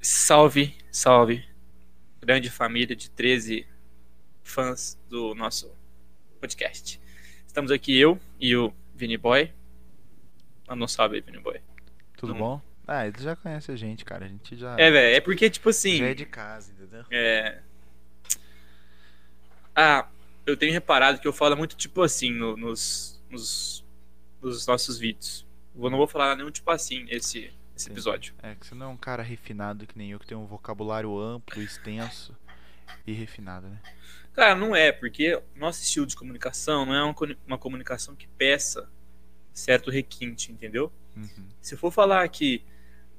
Salve, salve, grande família de 13 fãs do nosso podcast. Estamos aqui eu e o Vini Boy. Manda um salve aí, Vini Boy. Tudo bom? Ah, ele já conhece a gente, cara. A gente já, É, velho, é porque, tipo assim. já é de casa, entendeu? É. Ah, eu tenho reparado que eu falo muito tipo assim no- nos, nos, nos nossos vídeos. Eu não vou falar nenhum tipo assim esse, esse Sim. episódio. É que você não é um cara refinado que nem eu, que tem um vocabulário amplo, extenso e refinado, né? Cara, não é, porque nosso estilo de comunicação não é uma, uma comunicação que peça certo requinte, entendeu? Uhum. Se eu for falar aqui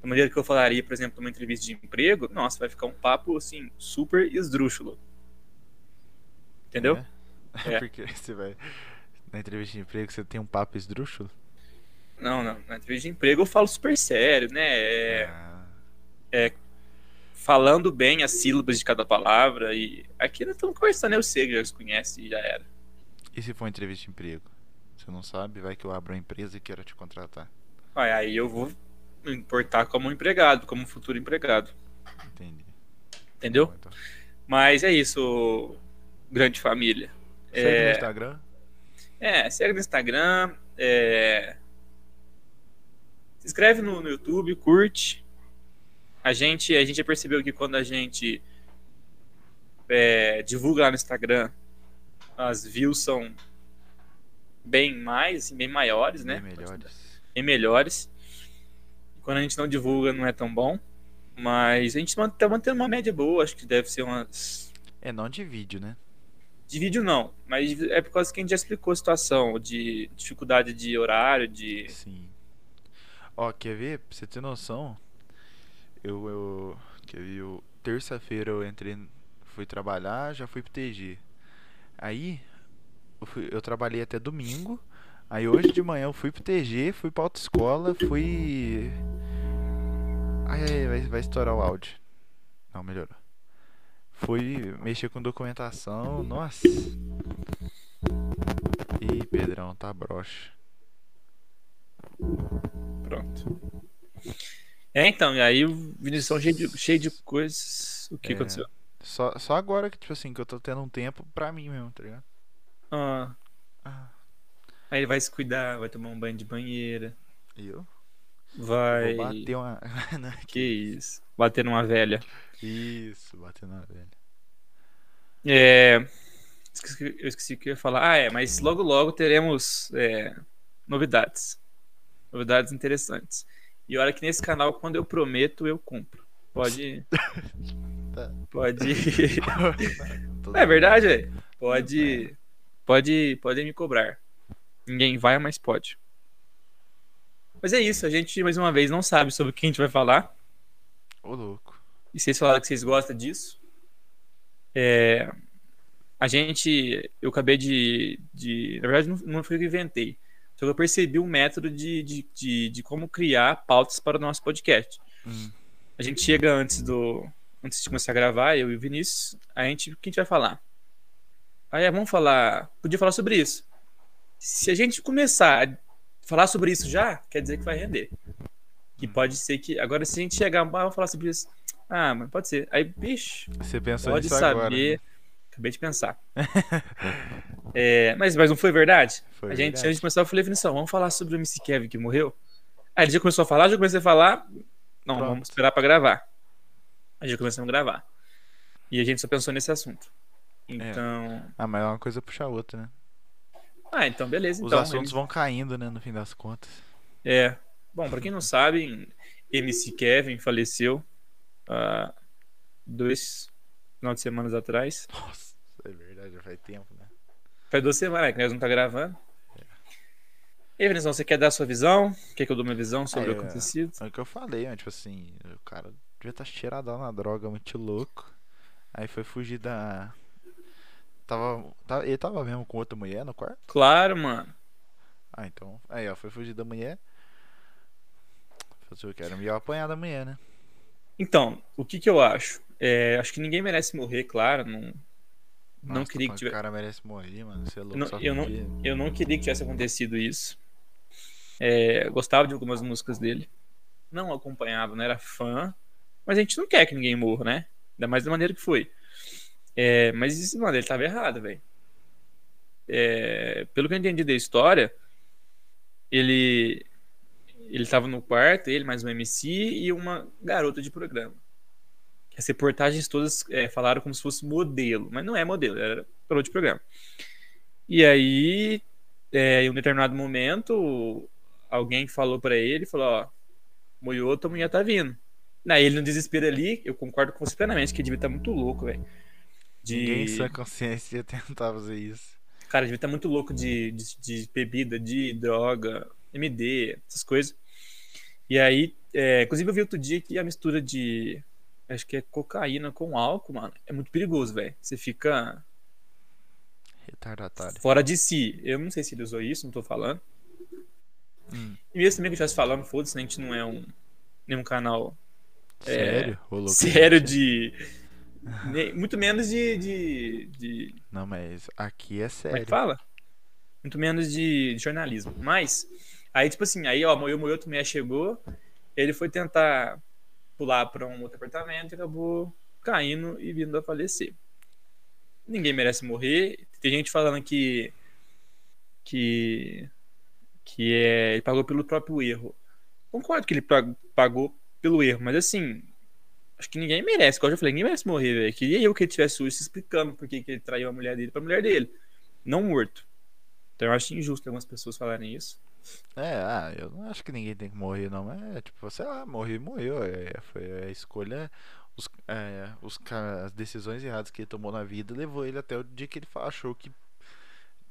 da maneira que eu falaria, por exemplo, numa entrevista de emprego, nossa, vai ficar um papo assim, super esdrúxulo. Entendeu? É? É. Porque você vai. Na entrevista de emprego você tem um papo esdrúxulo? Não, não. Na entrevista de emprego eu falo super sério, né? É, Ah, falando bem as sílabas de cada palavra. E aqui nós estamos conversando, eu sei que já se conhece e já era. E se for entrevista de emprego? Você não sabe? Vai que eu abro uma empresa e quero te contratar. Aí, aí eu vou me importar como empregado, como futuro empregado. Entendi. Entendeu? Bom, então. Mas é isso, grande família. Segue É, no Instagram? É, segue no Instagram, é, se inscreve no, no YouTube, curte. A gente, a gente já percebeu que quando a gente é, divulga lá no Instagram, as views são bem mais, assim, bem maiores, né? Bem melhores. Bem melhores. Quando a gente não divulga, não é tão bom. Mas a gente tá mantendo uma média boa, acho que deve ser umas É, não de vídeo, né? De vídeo não, mas é por causa que a gente já explicou a situação de dificuldade de horário, de. Sim. Ó, quer ver? Pra você ter noção, eu, eu quer ver, eu, terça-feira eu entrei, fui trabalhar, já fui pro TG. Aí, eu, fui- eu trabalhei até domingo, aí hoje de manhã eu fui pro TG, fui pra autoescola, fui... Ai, ai, ai, vai, vai estourar o áudio. Não, melhorou. Fui mexer com documentação, nossa. Ih, Pedrão, tá broxa. Pronto. É, então, e aí o Vinicius cheio de, cheio de coisas. O que É. aconteceu? Só, só agora que, tipo assim, que eu tô tendo um tempo pra mim mesmo, tá ligado? Ah, Ah, aí ele vai se cuidar, vai tomar um banho de banheira. e eu? Vai. Vou bater uma. Não, Que isso? Bater numa velha. Isso, bater na velha. É. Eu esqueci o que eu ia falar. Ah, é, mas logo logo teremos é, novidades. Novidades interessantes. E olha que nesse canal, quando eu prometo, eu cumpro. Pode. Tá. Pode. É verdade, velho. É. Pode. Pode. Pode me cobrar. Ninguém vai, mas pode. Mas é isso, a gente mais uma vez não sabe sobre o que a gente vai falar. Ô, louco. E vocês falaram que vocês gostam disso. É, a gente. Eu acabei de. de na verdade, não, não foi eu que inventei. Só que eu percebi um método de, de, de, de como criar pautas para o nosso podcast. Hum, A gente chega antes do. Antes de começar a gravar, eu e o Vinícius, a gente. O que a gente vai falar? Aí é, vamos falar. Podia falar sobre isso. Se a gente começar a falar sobre isso já, quer dizer que vai render. Que pode ser que. Agora, se a gente chegar, ah, vamos falar sobre isso. Ah, mas pode ser. Aí, bicho, Você pensou pode nisso saber. agora. né? Acabei de pensar. É, mas, mas não foi verdade? Foi a gente, verdade. antes de começar, eu falei, Vinição, vamos falar sobre o MC Kevin que morreu? Aí ele já começou a falar, já comecei a falar. Não, Pronto. vamos esperar pra gravar. Aí já começamos a gravar. E a gente só pensou nesse assunto. Então. Ah, mas é uma coisa puxa a outra, né? Ah, então beleza. Os então, assuntos ele- vão caindo, né, no fim das contas. É. Bom, pra quem não sabe, MC Kevin faleceu há dois final de semanas atrás. Nossa, é verdade, já faz tempo, né? Faz duas semanas que nós não tá gravando. E aí, Vinicius, você quer dar a sua visão? Quer que eu dou minha visão sobre Ah, o é. acontecido? É o que eu falei, né? Tipo assim, o cara devia estar cheiradão na droga, muito louco. Aí foi fugir da. Tava, tava. Ele tava mesmo com outra mulher no quarto? Claro, mano. Ah, então. Aí, ó, foi fugir da mulher. Fazer o que? Era melhor apanhar da mulher, né? Então, o que que eu acho? É, acho que ninguém merece morrer, claro. Não, não, não Nossa, queria que O tivesse. cara merece morrer, mano. Você é louco. não- eu não- Eu não queria que tivesse acontecido isso. É, gostava de algumas músicas dele. Não acompanhava, não era fã. Mas a gente não quer que ninguém morra, né? Ainda mais da maneira que foi. É, mas, isso, mano, ele tava errado, velho. É, pelo que eu entendi da história, ele ele tava no quarto, ele mais um MC e uma garota de programa. As reportagens todas é, falaram como se fosse modelo, mas não é modelo, era garota de programa. E aí, é, em um determinado momento, alguém falou pra ele, falou, ó, moiou, tua mulher tá vindo. Daí ele no desespero ali, eu concordo com você plenamente, que ele devia estar muito louco, velho. De... Ninguém em sã consciência ia tentar fazer isso. Cara, devia estar muito louco de, de, de bebida, de droga, MD, essas coisas. E aí, é, inclusive eu vi outro dia que a mistura de, acho que é cocaína com álcool, mano, é muito perigoso, velho. Você fica Retardatário. fora de si. Eu não sei se ele usou isso, não tô falando. Hum. E mesmo também que eu estivesse falando, foda-se, né, a gente não é um nenhum canal Sério? Louco. sério de... muito menos de, de, de Não, mas aqui é Como é sério. que fala? Muito menos de, de jornalismo. Mas, aí, tipo assim, aí, ó, Moyo Moyo também chegou, ele foi tentar pular pra um outro apartamento e acabou caindo e vindo a falecer. Ninguém merece morrer. Tem gente falando que. que. que é, ele pagou pelo próprio erro. Concordo que ele pag- pagou pelo erro, mas assim. Acho que ninguém merece. Como eu já falei, ninguém merece morrer, velho. Queria eu que ele tivesse hoje se explicando por que que ele traiu a mulher dele pra mulher dele. Não morto. Então eu acho injusto algumas pessoas falarem isso. É, ah, eu não acho que ninguém tem que morrer, não. É tipo, sei lá, morreu, morreu. É, foi a escolha. Os, é, os, as decisões erradas que ele tomou na vida levou ele até o dia que ele achou que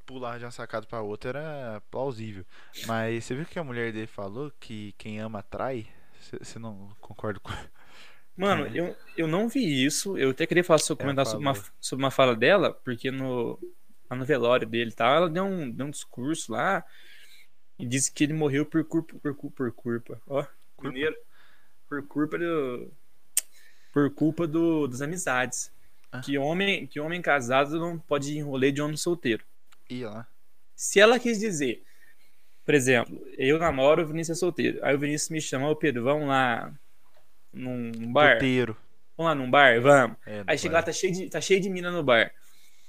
pular de uma sacada pra outra era plausível. Mas você viu que a mulher dele falou que quem ama atrai? Você- não concorda com. Mano, É. eu, eu não vi isso. Eu até queria falar sobre, comentar sobre uma, sobre uma fala dela, porque no, no velório dele tal, ela deu um, deu um discurso lá e disse que ele morreu por culpa. Por, por culpa. Ó, mineiro. Por culpa do. Por culpa do, das amizades. Ah. Que homem, que homem casado não pode ir em rolê de homem solteiro. Ia lá. Se ela quis dizer, por exemplo, eu namoro, o Vinícius é solteiro. Aí o Vinícius me chama, ô Pedro, vamos lá num bar. Puteiro. Vamos lá num bar? Vamos. É, Aí chega lá, tá cheio, de, tá cheio de mina no bar.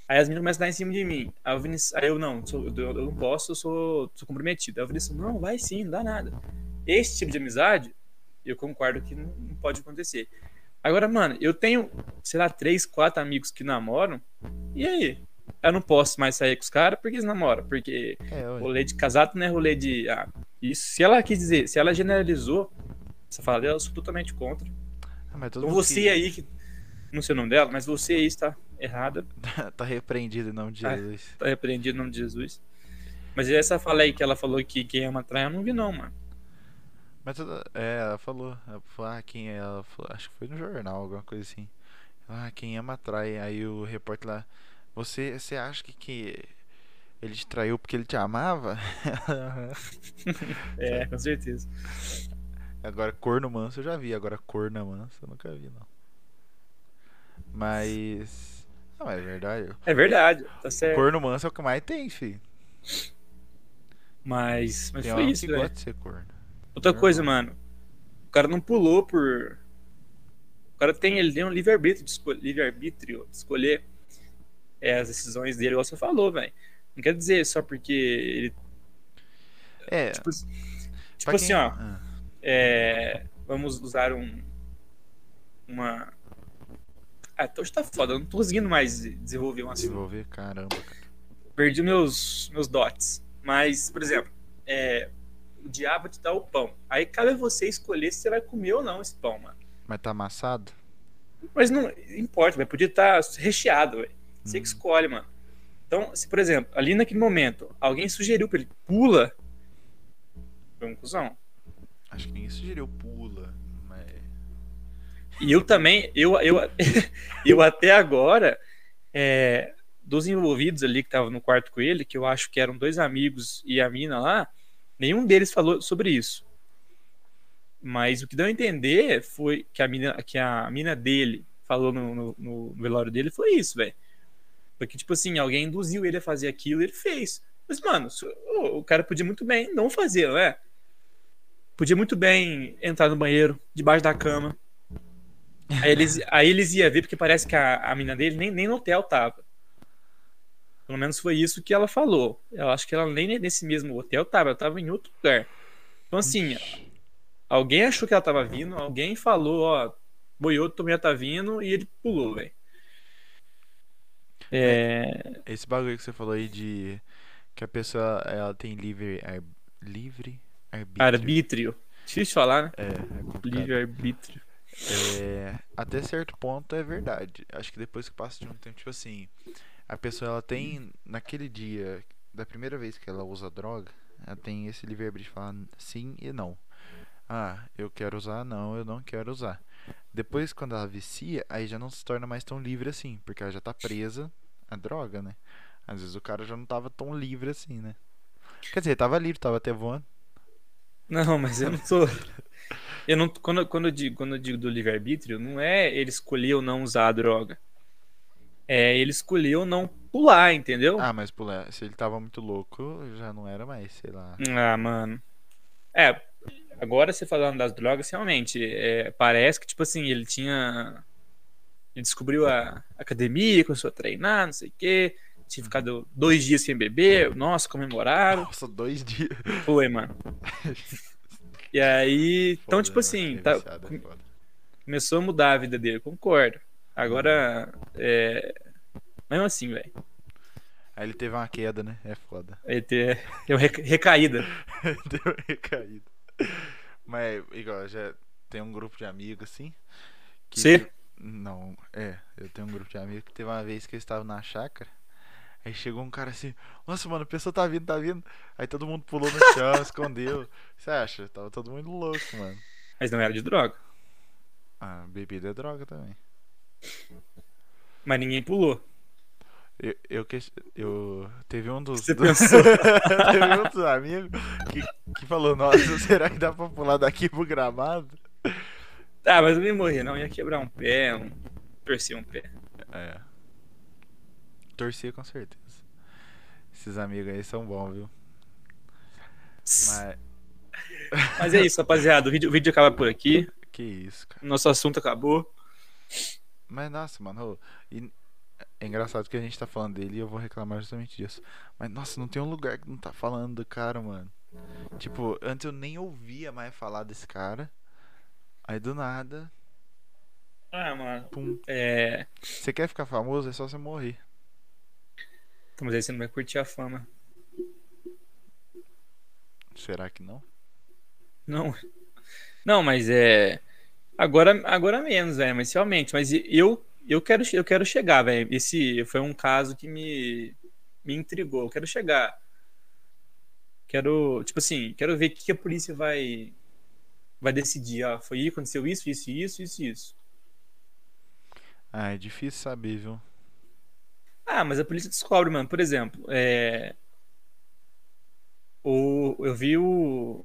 Aí as meninas começam a dar em cima de mim. Aí, Vinícius, aí eu não, sou- eu, eu não posso, eu sou, sou comprometido. Aí o Vinícius, não, vai sim, não dá nada. Esse tipo de amizade, eu concordo que não, não pode acontecer. Agora, mano, eu tenho, sei lá, três, quatro amigos que namoram. E aí? Eu não posso mais sair com os caras porque eles namoram. Porque É, ué. rolê de casado não é rolê de. Ah, isso. Se ela quis dizer, se ela generalizou essa fala dela, eu sou totalmente contra. Ah, Então você que- aí, que não sei o nome dela, mas você aí está errada, tá repreendido em nome de Ah. Jesus. está repreendido em nome de Jesus. Mas essa fala aí que ela falou que quem ama trai, eu não vi não, mano. Mas é, ela falou, ela falou, ah, quem é? Ela falou, acho que foi no jornal, alguma coisa assim. Ah, quem ama trai. Aí o repórter lá, você, você acha que, que ele te traiu porque ele te amava? É, com certeza. Agora, corno manso eu já vi, agora corna manso eu nunca vi, não. Mas. Não, é verdade. É verdade, tá certo. Corno manso é o que mais tem, filho. Mas, mas Tem foi isso, velho. gosta de ser corno. Outra coisa, mano. O cara não pulou por. O cara tem, ele tem um livre-arbítrio de, escol... livre de escolher é, as decisões dele, igual você falou, velho. Não quer dizer só porque ele. É, Tipo, tipo assim, quem- ó. Ah, é, vamos usar um. Uma. Ah, hoje tá foda, eu não tô conseguindo mais desenvolver um assunto. desenvolver, caramba, cara. Perdi meus, meus dots. Mas, por exemplo, é, o diabo te dá o pão. Aí cabe a você escolher se você vai comer ou não esse pão, mano. Mas tá amassado? Mas não importa, vai podia estar recheado, velho. Você Hum. que escolhe, mano. Então, se, por exemplo, ali naquele momento, alguém sugeriu pra ele pula, foi um cuzão. Acho que ninguém sugeriu pula, mas. E eu também, eu, eu, eu até agora, é, dos envolvidos ali que estavam no quarto com ele, que eu acho que eram dois amigos e a mina lá, nenhum deles falou sobre isso. Mas o que deu a entender foi que a mina, que a mina dele falou no, no, no velório dele foi isso, velho. Porque, tipo assim, alguém induziu ele a fazer aquilo e ele fez. Mas, mano, o cara podia muito bem não fazer, não é? Podia muito bem entrar no banheiro, debaixo da cama. Aí eles, aí eles iam ver, porque parece que a, a mina dele nem, nem no hotel tava. Pelo menos foi isso que ela falou. Eu acho que ela nem nesse mesmo hotel tava, ela tava em outro lugar. Então, assim, alguém achou que ela tava vindo, alguém falou, ó, boiou, também tá vindo, e ele pulou, velho. É... Esse bagulho que você falou aí de que a pessoa ela tem livre ar... livre arbítrio. Arbítrio. Difícil de falar, né? É, é livre arbítrio. É, até certo ponto é verdade. Acho que depois que passa de um tempo, tipo assim, a pessoa ela tem naquele dia da primeira vez que ela usa droga, ela tem esse livre arbítrio de falar sim e não. Ah, eu quero usar, não, eu não quero usar. Depois, quando ela vicia, aí já não se torna mais tão livre assim, porque ela já tá presa à droga, né? Às vezes o cara já não tava tão livre assim, né? Quer dizer, tava livre, tava até voando. Não, mas eu não tô. Eu não, quando, quando, eu digo, quando eu digo do livre-arbítrio, não é ele escolher ou não usar a droga. É ele escolher ou não pular, entendeu? Ah, mas pular. Se ele tava muito louco, já não era mais, sei lá. Ah, mano. É, agora você falando das drogas, realmente, é, parece que, tipo assim, ele tinha. Ele descobriu a academia, começou a treinar, não sei o quê. Tinha uhum. ficado dois dias sem beber. Nossa, comemoraram. Nossa, dois dias. Foi, mano. E aí. Então, tipo assim, tá, é começou a mudar a vida dele, concordo. Agora. É, mesmo assim, velho. Aí ele teve uma queda, né? É foda. Ele teve, uma recaída. Deu recaída. Mas, igual, já tem um grupo de amigos, assim. Que Sim? Não, é. Eu tenho um grupo de amigos que teve uma vez que eles estavam na chácara. Aí chegou um cara assim, nossa, mano, a pessoa tá vindo, tá vindo. Aí todo mundo pulou no chão, escondeu. Você acha? Tava todo mundo louco, mano. Mas não era de droga. Ah, bebida é droga também. Mas ninguém pulou. Eu, eu, eu teve um dos. Você pensou? teve um dos amigos que, que falou: Nossa, será que dá pra pular daqui pro gramado? Tá, mas eu não ia morrer, não. Ia quebrar um pé, um... torcer um pé. É. Torcia com certeza. Esses amigos aí são bons, viu? Mas. Mas é isso, rapaziada. O vídeo, o vídeo acaba por aqui. Que isso, cara. Nosso assunto acabou. Mas nossa, mano. E é engraçado que a gente tá falando dele e eu vou reclamar justamente disso. Mas nossa, não tem um lugar que não tá falando do cara, mano. Tipo, antes eu nem ouvia mais falar desse cara. Aí do nada. Ah, mano. Pum. É. Você quer ficar famoso? É só você morrer. Mas aí você não vai curtir a fama. Será que não? Não. Não, mas é. Agora, agora menos, velho. Mas realmente, mas eu, eu quero, eu quero chegar, velho. Esse foi um caso que me, me intrigou. Eu quero chegar. Quero, tipo assim, quero ver o que a polícia vai vai decidir. Ah, foi aconteceu isso, isso, isso, isso, isso. Ah, é difícil saber, viu? Ah, mas a polícia descobre, mano. Por exemplo, é... o... eu vi o.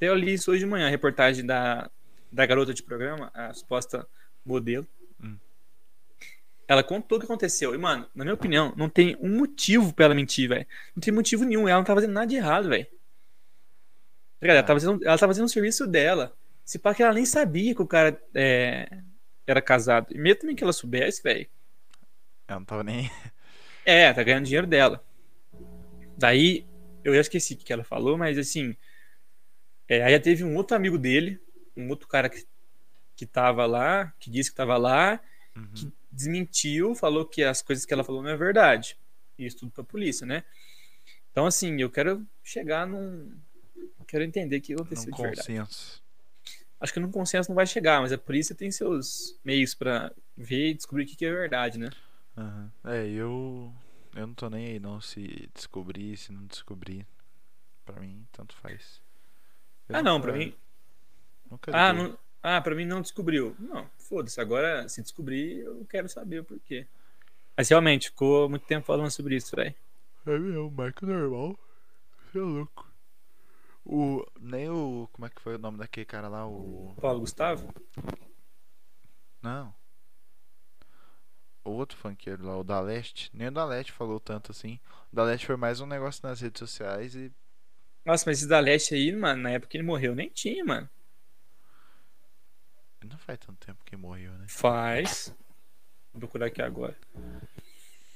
Eu li isso hoje de manhã, a reportagem da, da garota de programa, a suposta modelo. Hum. Ela contou o que aconteceu. E, mano, na minha opinião, não tem um motivo pra ela mentir, velho. Não tem motivo nenhum. Ela não tá fazendo nada de errado, velho. Tá ela, tá fazendo, ela tá fazendo o serviço dela. Se pá que ela nem sabia que o cara é, era casado. E mesmo também que ela soubesse, velho. Ela não tava nem. É, tá ganhando dinheiro dela. Daí, eu já esqueci o que ela falou, mas assim. É, aí teve um outro amigo dele, um outro cara que, que tava lá, que disse que tava lá, uhum. que desmentiu, falou que as coisas que ela falou não é verdade. Isso tudo pra polícia, né? Então, assim, eu quero chegar num. Quero entender o que aconteceu num de verdade. Consenso. Acho que num consenso não vai chegar, mas a polícia tem seus meios para ver e descobrir o que é verdade, né? Uhum. É, eu. Eu não tô nem aí não se descobrir, se não descobrir. Pra mim, tanto faz. Eu ah, não, pra mim. Ah, não... ah, pra mim não descobriu. Não, foda-se. Agora, se descobrir, eu quero saber o porquê. Mas realmente, ficou muito tempo falando sobre isso, velho. É mesmo, marco normal. Você é louco. O. Nem o. Como é que foi o nome daquele cara lá? O. Paulo Gustavo? Não. Outro funkeiro lá, o da Leste. Nem o da Leste falou tanto assim. O da Leste foi mais um negócio nas redes sociais e. Nossa, mas esse da Leste aí, mano, na época que ele morreu, nem tinha, mano. Não faz tanto tempo que morreu, né? Faz. Vou procurar aqui agora.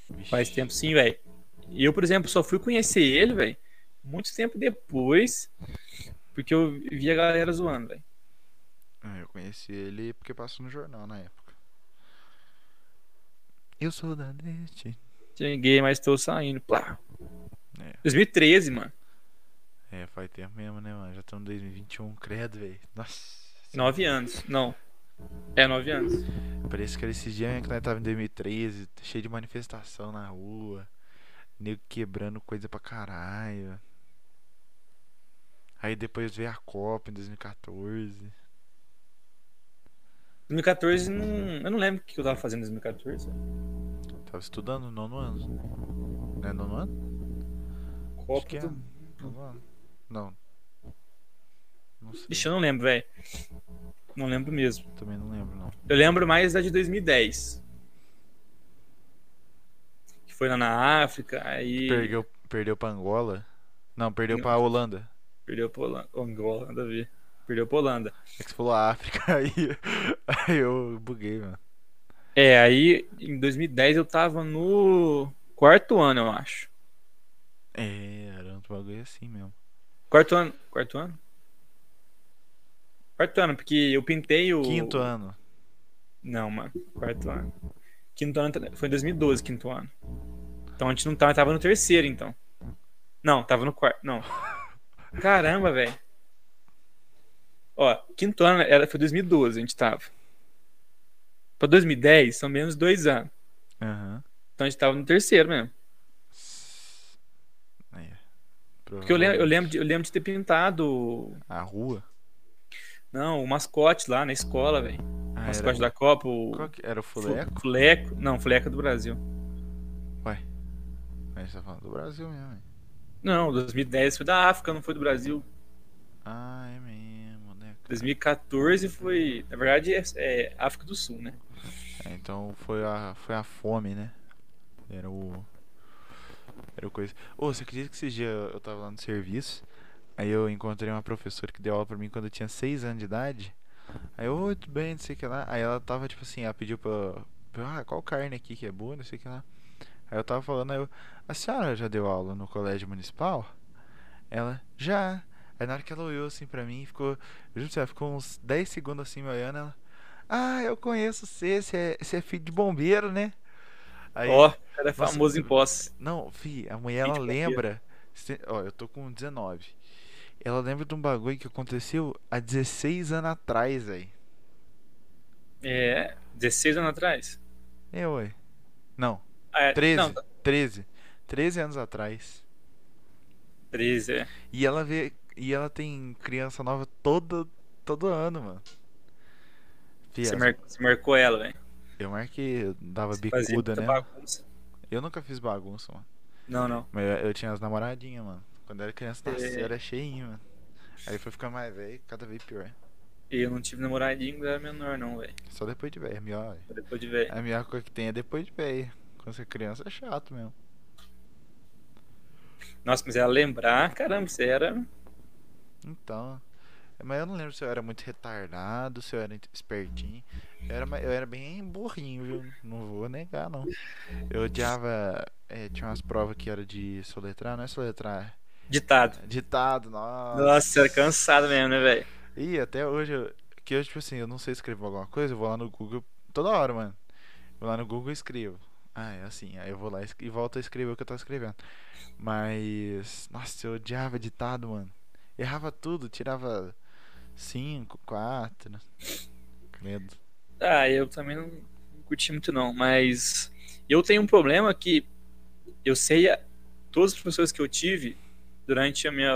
Vixe. Faz tempo sim, velho. E eu, por exemplo, só fui conhecer ele, velho, muito tempo depois, porque eu vi a galera zoando, velho. Ah, Eu conheci ele porque passou no jornal na época. Eu sou da Leste. Cheguei, mas tô saindo. Plá. É. 2013, mano. É, faz tempo mesmo, né, mano? Já estamos em 2021, credo, velho. Nossa. Nove anos. Não. É, nove anos. Parece que era esse dia que nós tava em 2013, cheio de manifestação na rua, nego quebrando coisa pra caralho. Aí depois veio a Copa em 2014. 2014, não, eu não lembro o que eu tava fazendo em 2014. Tava estudando no nono ano. Não é nono ano? Acho Copa que é. do... Não. Não sei. Ixi, eu não lembro, velho. Não lembro mesmo. Também não lembro, não. Eu lembro mais da de 2010. Que foi lá na África, aí. Perdeu, perdeu pra Angola? Não, perdeu Não. pra Holanda. Perdeu pra Holanda. Angola, nada a ver. Perdeu pra Holanda. É que você falou África, aí, aí eu buguei, mano. É, aí em 2010 eu tava no quarto ano, eu acho. É, era um bagulho assim mesmo. Quarto ano. Quarto ano? Quarto ano, porque eu pintei o. Quinto ano. Não, mano. Quarto ano. Quinto ano foi em 2012, quinto ano. Então a gente não tava, tava no terceiro, então. Não, tava no quarto. Não. Caramba, velho. Ó, quinto ano era, foi 2012, a gente tava. Pra 2010, são menos dois anos. Aham. Então a gente tava no terceiro mesmo. É. Porque eu lembro, eu lembro, de, eu lembro de ter pintado. A rua? Não, o mascote lá na escola, velho. Ah, O era... mascote da Copa, o. Era o Fu- fuleco? Fuleco. Não, Fuleco do Brasil. A gente tá falando do Brasil mesmo, hein? Não, 2010 foi da África, não foi do Brasil. Ah, é mesmo? 2014 foi. Na verdade, é, é África do Sul, né? É, então foi a, foi a fome, né? Era o. Era coisa. Ô, você acredita que esse dia eu tava lá no serviço? Aí eu encontrei uma professora que deu aula pra mim quando eu tinha 6 anos de idade. Aí eu, oi, tudo bem, não sei o que lá. Aí ela tava tipo assim, ela pediu pra ah, qual carne aqui que é boa, não sei o que lá. Aí eu tava falando, aí eu, a senhora já deu aula no colégio municipal? Ela, já. Aí na hora que ela olhou assim pra mim, ficou. Eu juro pra você, ela ficou uns 10 segundos assim me olhando, ela. Ah, eu conheço você, você é, você é filho de bombeiro, né? Ó, cara é Nossa, famoso em posse. Não, fi, a mulher Filho ela lembra. cê- Ó, eu tô com 19. Ela lembra de um bagulho que aconteceu há 16 anos atrás, aí. É, 16 anos atrás. É, ué. Não, Ah, é, 13. Não, 13. 13 anos atrás. 13, é. E ela vê. E ela tem criança nova todo, todo ano, mano. Você, mar- você marcou ela, velho. Eu marquei, dava Você bicuda, né? bagunça. Eu nunca fiz bagunça, mano. Não, não. Mas eu, eu tinha as namoradinhas, mano. Quando eu era criança, nossa, É. eu era cheinho, mano. Aí foi ficar mais velho, cada vez pior. Eu não tive namoradinho quando era menor, não, velho. Só depois de velho, é melhor. velho. Depois de ver. A melhor coisa que tem é depois de velho. Quando você é criança é chato mesmo. Nossa, mas ela lembrar, caramba, você era. Então. Mas eu não lembro se eu era muito retardado, se eu era espertinho. Eu era, eu era bem burrinho, viu? Não vou negar, não. Eu odiava. é, tinha umas provas que era de soletrar, não é soletrar. Ditado. Ditado, nossa. Nossa, era cansado mesmo, né, velho? E até hoje, eu- que eu, tipo assim, eu não sei escrever alguma coisa, eu vou lá no Google toda hora, mano. Vou lá no Google e escrevo. Ah, é assim. Aí eu vou lá e e volto a escrever o que eu tava escrevendo. Mas, nossa, eu odiava ditado, mano. Errava tudo, tirava 5, 4. Credo. Ah, eu também não não curti muito, não. Mas eu tenho um problema que eu sei a- todos os professores que eu tive durante a minha.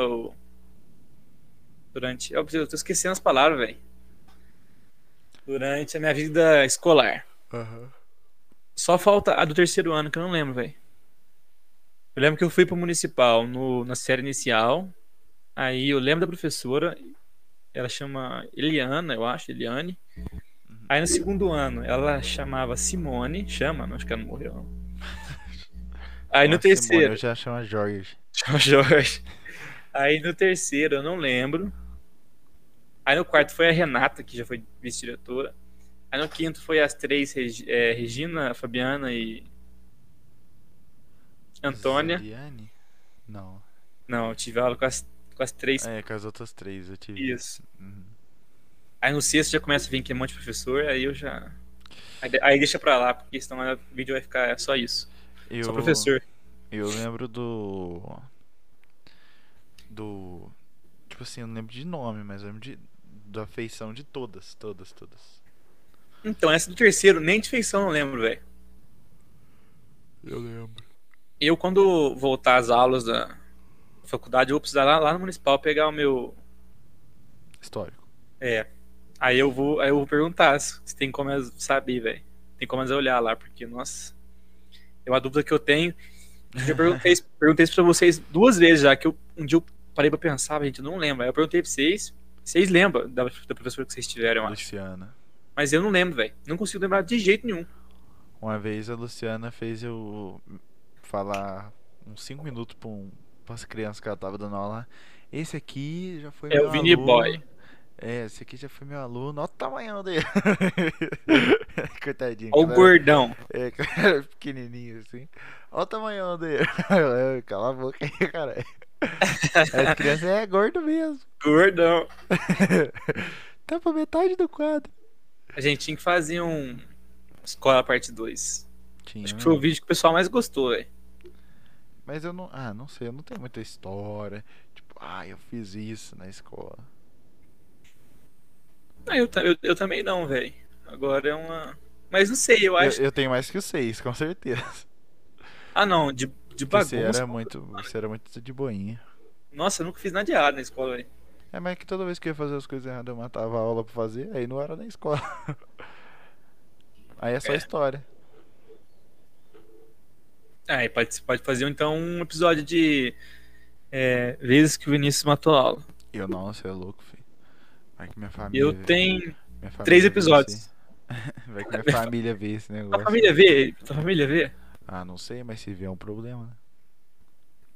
Durante. Eu tô esquecendo as palavras, velho. Durante a minha vida escolar. Aham. Só falta a do terceiro ano, que eu não lembro, velho. Eu lembro que eu fui pro municipal no, na série inicial. Aí eu lembro da professora. Ela chama Eliana, eu acho, Eliane. Uhum. Aí no segundo ano, ela chamava Simone. Chama? Não, acho que ela não morreu, não. Aí no Nossa, Simone, terceiro. eu já chamo Jorge. Chama Jorge. Aí no terceiro, eu não lembro. Aí no quarto foi a Renata, que já foi vice-diretora. Aí no quinto foi as três, é, Regina, Fabiana e. Antônia. Zeliane? Não. Não, eu tive aula com as, com as três. É, com as outras três eu tive. Isso. Uhum. Aí no sexto já começa a vir que um monte de professor, aí eu já. Aí, aí deixa pra lá, porque senão o vídeo vai ficar só isso. Eu, Só professor. Eu lembro do. Do. Tipo assim, eu não lembro de nome, mas eu lembro de, da feição de todas, todas, todas. Então, essa do terceiro, nem de feição eu não lembro, velho. Eu lembro. Eu, quando voltar às aulas da faculdade, eu vou precisar lá, lá no municipal pegar o meu. Histórico. É. Aí eu vou, aí eu vou perguntar se tem como eu saber, velho. Tem como eu olhar lá, porque, nossa. É uma dúvida que eu tenho. Eu perguntei, perguntei isso pra vocês duas vezes já, que eu, um dia eu parei pra pensar, gente, eu não lembro. Aí eu perguntei pra vocês. Vocês lembram da, da professora que vocês tiveram, eu acho. Luciana. Mas eu não lembro, velho. Não consigo lembrar de jeito nenhum. Uma vez a Luciana fez eu falar uns 5 minutos pra um, pras crianças que ela tava dando aula. Esse aqui já foi É meu o Vini aluno. Boy. É, esse aqui já foi meu aluno. Olha o tamanho dele. Coitadinho. Olha o cara. gordão. É, cara, pequenininho assim. Olha o tamanho dele. É, Cala a boca aí, cara. As crianças é gordo mesmo. Gordão. Tá pra metade do quadro. A gente tinha que fazer um. Escola parte 2. Tinha, Acho que foi o vídeo que o pessoal mais gostou, velho. Mas eu não. Ah, não sei, eu não tenho muita história. Tipo, ah, eu fiz isso na escola. Ah, eu, eu, eu também não, velho. Agora é uma. Mas não sei, eu acho. Eu, eu tenho mais que os seis, com certeza. Ah, não, de, de Porque Você bagunça. era muito. Você era muito de boinha. Nossa, eu nunca fiz nada de errado na escola, velho. É, mas que toda vez que eu ia fazer as coisas erradas eu matava a aula pra fazer, aí não era na escola. Aí é só É. história. E pode, pode fazer então um episódio de. É, vezes que o Vinícius matou a aula. Eu não, você é louco, filho. Vai que minha família. Eu vê- tenho minha três vê episódios. Vai que minha família vê esse Tua negócio. família vê? Tua família vê? Ah, não sei, mas se vier um problema, né?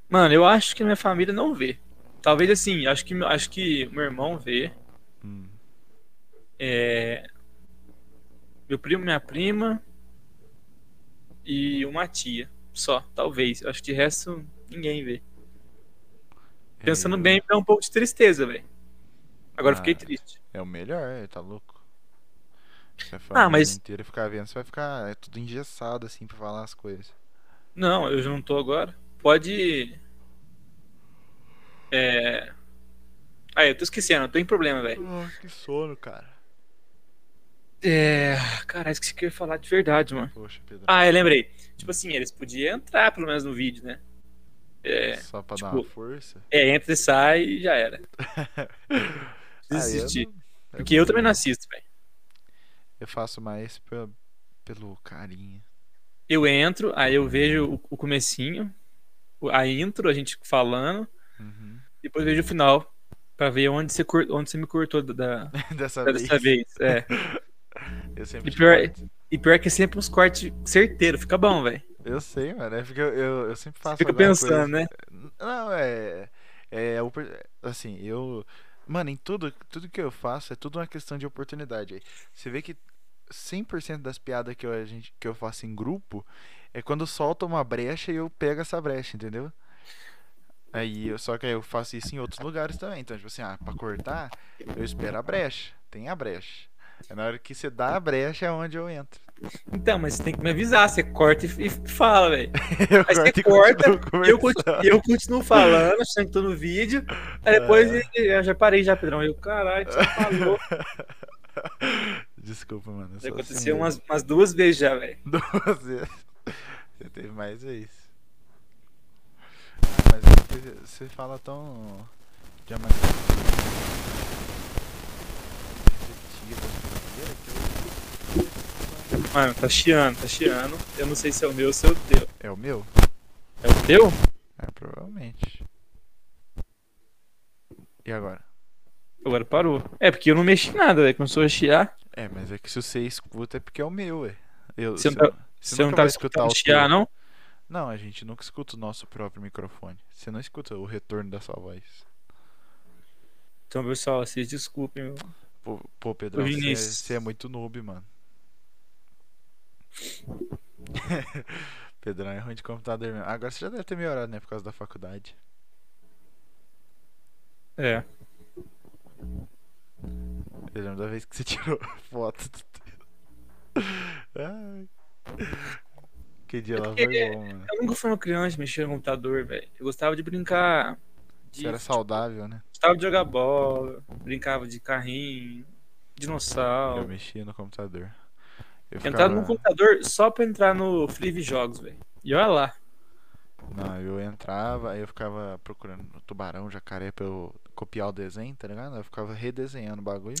Mano, eu acho que minha família não vê. Talvez assim, acho que, acho que meu irmão vê. Hum. É, meu primo, minha prima e uma tia. Só, talvez. Acho que de resto ninguém vê. Pensando É, bem, dá um pouco de tristeza, velho. Agora eu Ah. fiquei triste. É o melhor, é, tá louco. Se a Ah, mas- inteira ficar vendo, você vai ficar é, tudo engessado assim pra falar as coisas. Não, eu já não tô agora. Pode. É. Ah, eu tô esquecendo, não tem problema, velho. Ah, que sono, cara. É. Cara, esqueci que eu ia falar de verdade, mano. Poxa, Pedro. Ah, eu lembrei. Tipo assim, eles podiam entrar pelo menos no vídeo, né? É, Só pra dar tipo, uma força. é entra e sai e já era. Ah, eu Assistir. não- Porque eu também não assisto, velho. Eu faço mais pelo, pelo carinho. Eu entro, aí eu vejo o, o comecinho, a intro, a gente falando, Uhum. depois vejo o final. Pra ver onde você, cur- onde você me cortou da, Dessa dessa vez. vez. É. Eu sempre E pior- corto. E pior que é sempre uns cortes certeiros, fica bom, velho. Eu sei, mano. É porque eu, eu, eu sempre faço Fica pensando, coisa- né? Não, é. É. opor- Assim, eu. Mano, em tudo, tudo que eu faço é tudo uma questão de oportunidade. Você vê que 100% das piadas que eu, a gente, que eu faço em grupo é quando solta uma brecha e eu pego essa brecha, entendeu? Aí, eu, só que aí eu faço isso em outros lugares também. Então, tipo assim, ah, pra cortar, eu espero a brecha. Tem a brecha. É na hora que você dá a brecha é onde eu entro. Então, mas você tem que me avisar, você corta e, fala, velho. Aí você corta, eu, continuo, eu continuo falando, achando que tô no vídeo. Aí depois É. eu- já parei já, Pedrão. Eu, caralho, você falou? Desculpa, mano. aconteceu assim umas, umas duas vezes já, velho. Duas vezes. Você teve mais vezes. Ah, mas é você fala tão. de uma maneira. Mano, tá chiando, tá chiando. Eu não sei se é o meu ou se é o teu. É o meu? É o teu? É, provavelmente. E agora? Agora parou. É, porque eu não mexi nada, velho. Começou a chiar. É, mas é que se você escuta é porque é o meu, ué. Eu, Você não você tá, não- você você não tá escutar escutando o chiar, teu. não? Não, a gente nunca escuta o nosso próprio microfone. Você não escuta o retorno da sua voz. Então, pessoal, vocês desculpem. meu. Pô, pô Pedrão, você é, você é muito noob, mano. Pedrão é ruim de computador mesmo. Agora você já deve ter melhorado, né? Por causa da faculdade. É. Eu lembro da vez que você tirou foto do teu. Ai. Que dia lá porque foi bom, mano. Eu nunca fui uma criança mexer no computador, velho. Eu gostava de brincar. De, Você era saudável, né? Gostava de jogar bola, brincava de carrinho, Eu dinossauro. mexia no computador. Eu ficava... no computador só pra entrar no Flip Jogos, velho. E olha lá. Não, eu entrava, aí eu ficava procurando tubarão, jacaré pra eu copiar o desenho, tá ligado? Eu ficava redesenhando o bagulho.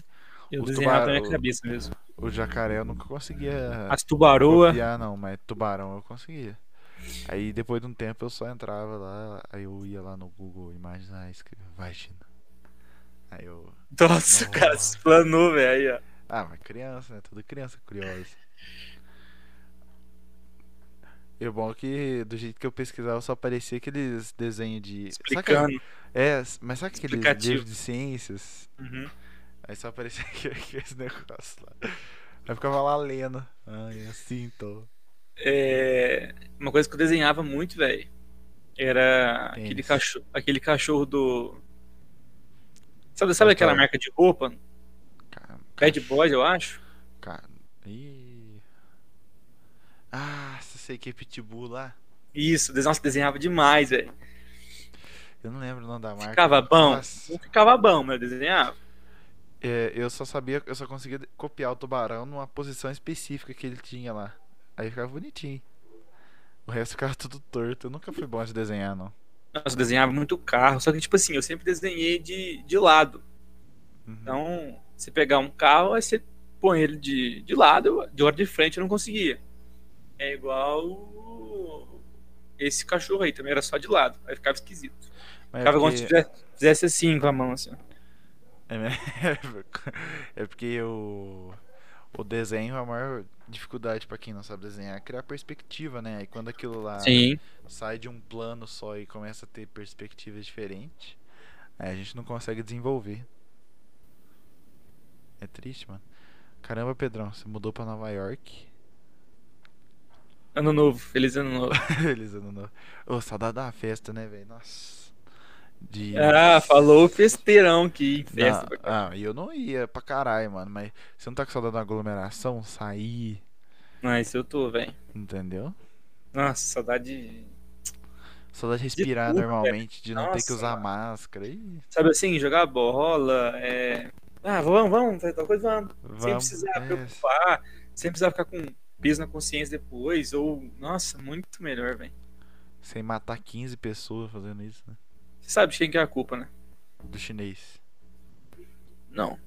Eu Os desenhava na tubarão- minha cabeça mesmo. O jacaré eu nunca conseguia As tubaroa. copiar, não, mas tubarão eu conseguia. Aí depois de um tempo eu só entrava lá, aí eu ia lá no Google Imagens, ah, escrevia vagina. Aí eu. Nossa, o cara explanou, velho. aí, ó. Ah, mas criança, né? Toda criança curiosa. E o bom é que do jeito que eu pesquisava só aparecia aqueles desenhos de. Explicando. É, mas sabe aqueles livros de ciências? Uhum. Aí só aparecia aqueles negócios lá. Aí ficava lá lendo. Ai, assim, tô. É, Uma coisa que eu desenhava muito, velho, era Tênis. aquele cachorro, aquele cachorro do. Sabe, sabe aquela Qual? marca de roupa? Bad Boys, eu acho. cara. Ih. Ah, se sei que é Pitbull lá. Isso, nossa, desenhava demais, velho. Eu não lembro o nome da marca. Ficava bom. Nossa. Não ficava bom, mas eu desenhava. É, eu só sabia, eu só conseguia copiar o tubarão numa posição específica que ele tinha lá. Aí ficava bonitinho. O resto ficava tudo torto. Eu nunca fui bom de desenhar, não. Nossa, eu desenhava muito carro. Só que, tipo assim, eu sempre desenhei de, de lado. Uhum. Então, você pegar um carro, aí você põe ele de, de lado, de hora de frente eu não conseguia. É igual esse cachorro aí, também era só de lado. Aí ficava esquisito. Mas é Ficava como se porque, fizesse, fizesse assim com a mão, assim. ó. é porque o, o desenho, a maior dificuldade pra quem não sabe desenhar é criar perspectiva, né? Aí quando aquilo lá Sim. sai de um plano só e começa a ter perspectivas diferentes, aí a gente não consegue desenvolver. É triste, mano. Caramba, Pedrão, você mudou pra Nova York. Ano novo, feliz ano novo. Eles andam no... Ô, saudade da festa, né, velho? Nossa. De... Ah, falou o festeirão aqui, em Não, festa. ah, e eu não ia pra caralho, mano. Mas você não tá com saudade da aglomeração? Sair, Mas eu tô, velho. entendeu? Nossa, saudade. Saudade de respirar tudo, normalmente, de não ter que Nossa, usar máscara. Ih, Sabe assim, jogar bola, é. Ah, vamos, vamos, fazer tal coisa, vamos. Sem vamos. precisar é, preocupar, sem precisar ficar com peso na consciência depois, ou. Nossa, muito melhor, velho. sem matar 15 pessoas fazendo isso, né? Você sabe de quem que é a culpa, né? Do chinês. Não.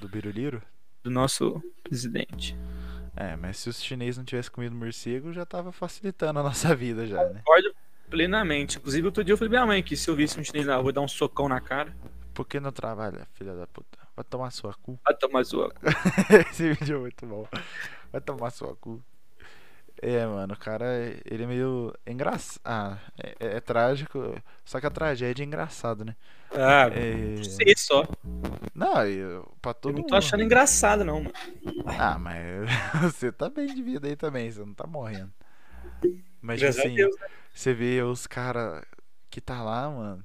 Do biruliro? Do nosso presidente. É, mas se os chineses não tivessem comido morcego, já tava facilitando a nossa vida já, né? Concordo plenamente. Inclusive, outro dia eu falei pra minha mãe que se eu visse um chinês na rua dar um socão na cara, Por que não trabalha, filha da puta? Vai tomar sua cu. vai tomar sua. Esse vídeo é muito bom. Vai tomar sua cu. É, mano, o cara, ele é meio engraçado. Ah, é, é- é trágico. Só que a tragédia é engraçado, né? Ah, É... não sei só. Não, eu, pra todo Eu não tô mundo. achando engraçado, não, mano. Ah, mas você tá bem de vida aí também, você não tá morrendo. Mas, tipo Graças assim, Deus, né? você vê os caras que tá lá, mano.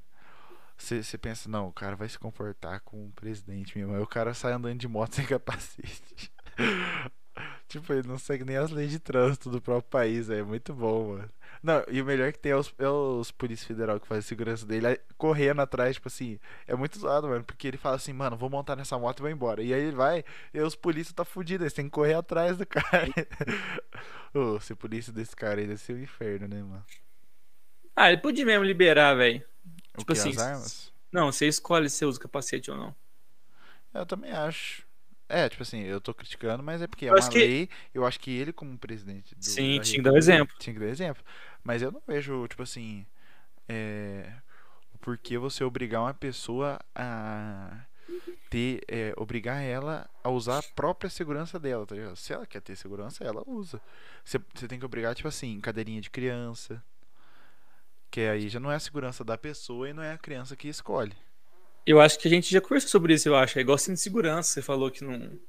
Você, pensa, não, o cara vai se comportar com o presidente mesmo. Aí o cara sai andando de moto sem capacete. tipo, ele não segue nem as leis de trânsito do próprio país, é muito bom, mano. Não, e o melhor que tem é os, é os polícia federal que fazem segurança dele aí, correndo atrás, tipo assim, é muito zoado, mano, porque ele fala assim, mano, vou montar nessa moto e vou embora. E aí ele vai, e os polícia tá fudidos, eles têm que correr atrás do cara. Ô, ser polícia desse cara aí deve ser um inferno, né, mano? Ah, ele podia mesmo liberar, velho. O Tipo que, assim, as armas? Não, você escolhe se você usa capacete ou não. Eu também acho. É, tipo assim, eu tô criticando, mas é porque é Eu uma acho que- lei. Eu acho que ele, como presidente do, Sim, tinha que dar exemplo. Tinha que dar exemplo. Mas eu não vejo, tipo assim. É, o porquê você obrigar uma pessoa a ter, é, obrigar ela a usar a própria segurança dela, tá ligado? Se ela quer ter segurança, ela usa. Você, você tem que obrigar, tipo assim, cadeirinha de criança. Que aí já não é a segurança da pessoa e não é a criança que escolhe. Eu acho que a gente já conversou sobre isso, eu acho. É igual de segurança. Você falou que não.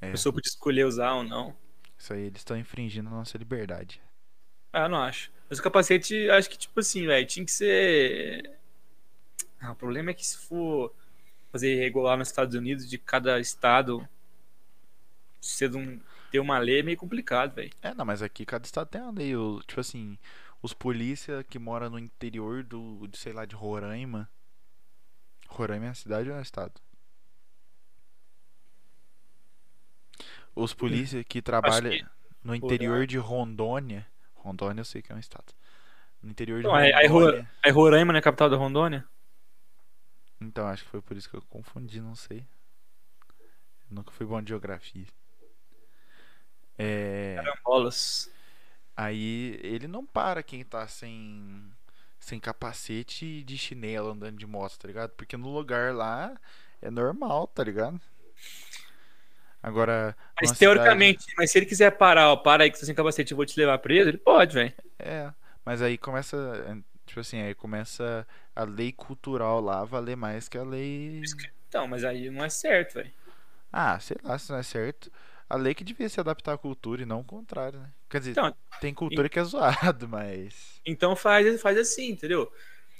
É. A pessoa podia escolher usar ou não. Isso aí eles estão infringindo a nossa liberdade. Ah, eu não acho. Mas o capacete, acho que, tipo assim, velho, tinha que ser. Ah, o problema é que se for fazer regular nos Estados Unidos, de cada estado ser um, ter uma lei é meio complicado, velho. É, não, mas aqui cada estado tem uma lei. o- Tipo assim, os polícia que moram no interior do, de, sei lá, de Roraima. Roraima é a cidade ou é o estado? Os polícia que trabalham que no interior de Rondônia. Rondônia eu sei que é um estado. No interior de Então, aí- aí Rondônia. Aí Roraima, né, capital da Rondônia? Então, acho que foi por isso que eu confundi, não sei. Eu nunca fui bom de geografia. É. Bolas. Aí ele não para quem tá sem sem capacete e de chinelo andando de moto, tá ligado? Porque no lugar lá é normal, tá ligado? Agora, Mas teoricamente, mas se ele quiser parar, ó, para aí que você tá sem capacete, eu vou te levar preso, ele pode, velho. cidade- é, mas aí começa, tipo assim, aí começa a lei cultural lá valer mais que a lei. Então, mas aí não é certo, velho. Ah, sei lá se não é certo. A lei que devia se adaptar à cultura e não o contrário, né? Quer dizer, Então, tem cultura que é zoado, mas Então faz, faz assim, entendeu?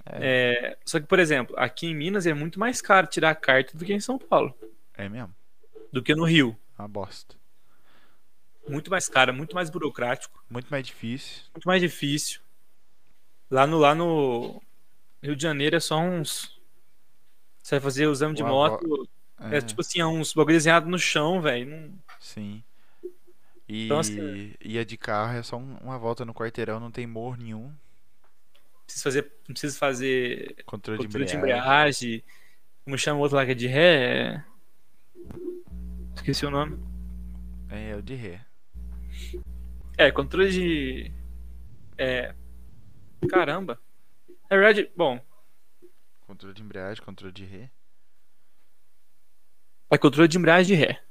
É, só que, por exemplo, aqui em Minas é muito mais caro tirar a carta do que em São Paulo, é mesmo, do que no Rio. uma bosta. Muito mais caro, muito mais burocrático, Muito mais difícil. muito mais difícil. Lá no, lá no Rio de Janeiro é só uns. Você vai fazer o exame de Uma moto, é, tipo assim, é uns bagulho desenhado no chão, velho. Não... Sim. E, Então, assim- e a de carro é só um- uma volta no quarteirão, não tem morro nenhum. precisa fazer, não precisa fazer Controle, controle de de embreagem. embreagem. Como chama o outro lá que é de ré? É... Esqueci o nome. É, o de ré. É, controle de. É. Caramba. Na verdade, bom, Controle de embreagem, controle de ré. é controle de embreagem de ré.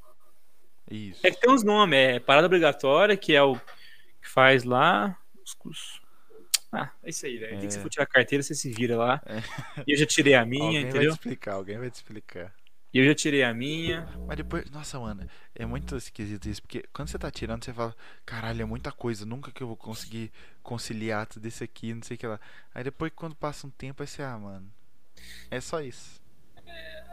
Isso. É que tem uns nomes, é parada obrigatória, que é o que faz lá. os Ah, é isso aí, velho. Tem que se É. for tirar a carteira, você se vira lá. É. E eu já tirei a minha, alguém vai te entendeu? explicar, alguém vai te explicar. E eu já tirei a minha. Mas depois, nossa, mano, é muito esquisito isso, porque quando você tá tirando, você fala, caralho, é muita coisa, nunca que eu vou conseguir conciliar tudo isso aqui, não sei o que lá. Aí depois, quando passa um tempo, aí você, ah, mano, é só isso.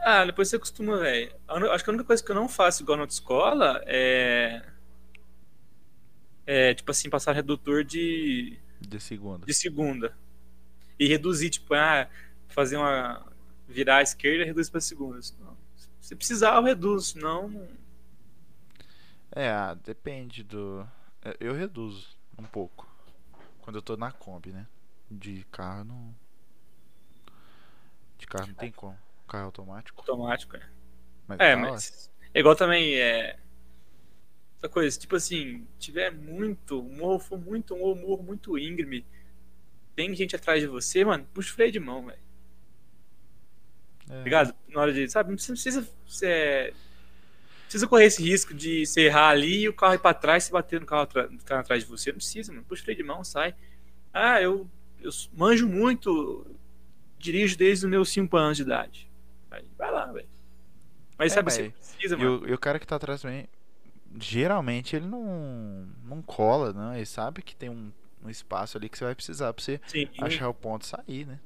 Ah, depois você acostuma, velho. Acho que a única coisa que eu não faço igual na autoescola é. É, tipo assim, passar redutor de, De segunda. de segunda. E reduzir, tipo, ah, fazer uma. virar à esquerda e reduzir pra segunda. Senão, se precisar, eu reduzo, senão. É, ah, depende do. é, Eu reduzo um pouco. Quando eu tô na Kombi, né? De carro não. De carro não tem como. Carro automático. automático, é. Mas É, mas. É igual também, é. Essa coisa, tipo assim, tiver muito, o morro for muito, um morro muito íngreme, tem gente atrás de você, mano, puxa o freio de mão, velho. É, Ligado? Na hora de. Sabe, não precisa. Você, precisa correr esse risco de você errar ali e o carro ir pra trás e bater no carro, no carro atrás de você. Não precisa, mano. Puxa o freio de mão, sai. Ah, eu, eu manjo muito, dirijo desde os meus 5 anos de idade. Vai, vai lá, velho. Mas É, sabe, mas- você precisa, E mano. o, e o cara que tá atrás também, geralmente ele não, não cola, né? Ele sabe que tem um, um espaço ali que você vai precisar pra você Sim, achar o ponto e sair, né?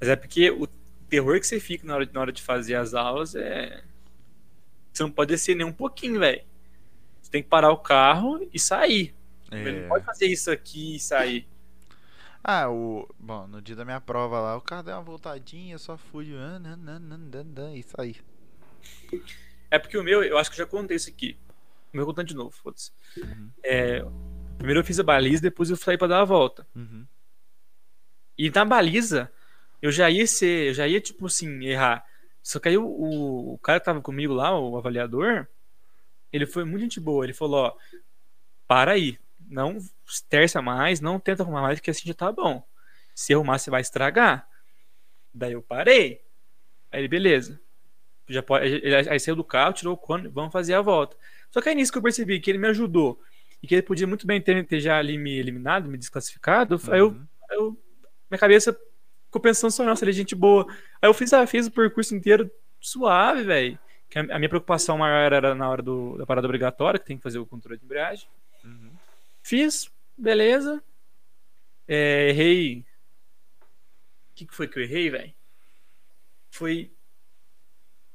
mas é porque o terror que você fica na hora, na hora de fazer as aulas é. Você não pode descer nem um pouquinho, velho. Você tem que parar o carro e sair. Ele É. não pode fazer isso aqui e sair. Ah, o. Bom, no dia da minha prova lá, o carro deu uma voltadinha, eu só fui. ah, E saí. É porque o meu, eu acho que eu já contei isso aqui. O meu contando de novo, foda-se. Uhum. É, primeiro eu fiz a baliza, depois eu saí pra dar a volta. Uhum. E na baliza, eu já ia ser, eu já ia, tipo assim, errar. Só que aí o, o, o cara que tava comigo lá, o avaliador, ele foi muito gente boa. Ele falou, ó, para aí. Não terça mais, não tenta arrumar mais, porque assim já tá bom. Se arrumar, você vai estragar. Daí eu parei. Aí ele, beleza. Já pode, aí saiu do carro, tirou o cone, vamos fazer a volta. Só que aí nisso que eu percebi que ele me ajudou e que ele podia muito bem ter, ter já ali me eliminado, me desclassificado, uhum. aí eu, uhum. eu, minha cabeça ficou pensando só, nossa, ele é gente boa. Aí eu fiz, ah, fiz o percurso inteiro suave, velho. A, a minha preocupação maior era na hora do, da parada obrigatória, que tem que fazer o controle de embreagem. Fiz, beleza. É, errei. O que, que foi que eu errei, velho? Foi.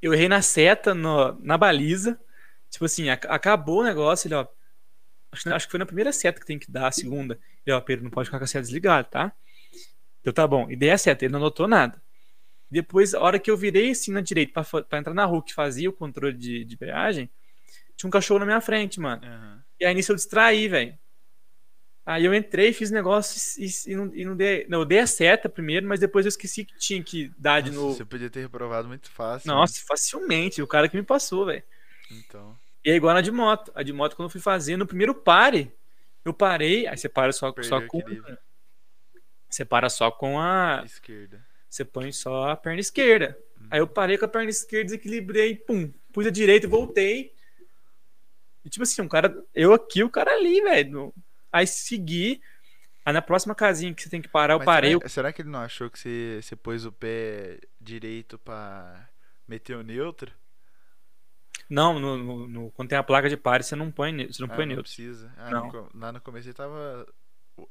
Eu errei na seta, no, na baliza. Tipo assim, acabou o negócio, ele, ó. Acho, acho que foi na primeira seta que tem que dar, a segunda. Ele, ó, Pedro, não pode ficar com a seta desligada, tá? Eu, tá bom. E dei a seta, ele não notou nada. Depois, a hora que eu virei assim na direita para entrar na rua que fazia o controle de, de embreagem, tinha um cachorro na minha frente, mano. Uhum. E aí nisso eu distraí, velho. Aí eu entrei, fiz negócio e, e, não, e, não, dei. Não, eu dei a seta primeiro, mas depois eu esqueci que tinha que dar Nossa, de novo. Você podia ter reprovado muito fácil. Nossa, né? facilmente. O cara que me passou, velho. Então. E é igual na de moto. A de moto, quando eu fui fazer, no primeiro pare, eu parei. Aí você para só, só com. Você para só com a. Esquerda. Você põe só a perna esquerda. Uhum. Aí eu parei com a perna esquerda, desequilibrei, pum, pus a direita e voltei. E tipo assim, um cara. Eu aqui, o cara ali, velho. Aí segui. Aí na próxima casinha que você tem que parar, eu parei. Será, será, que ele não achou que você, você pôs o pé direito pra meter o neutro? Não, no, no, no, quando tem a placa de pare, você não põe, você não ah, põe não neutro. precisa. Ah, não. No, lá no começo ele tava.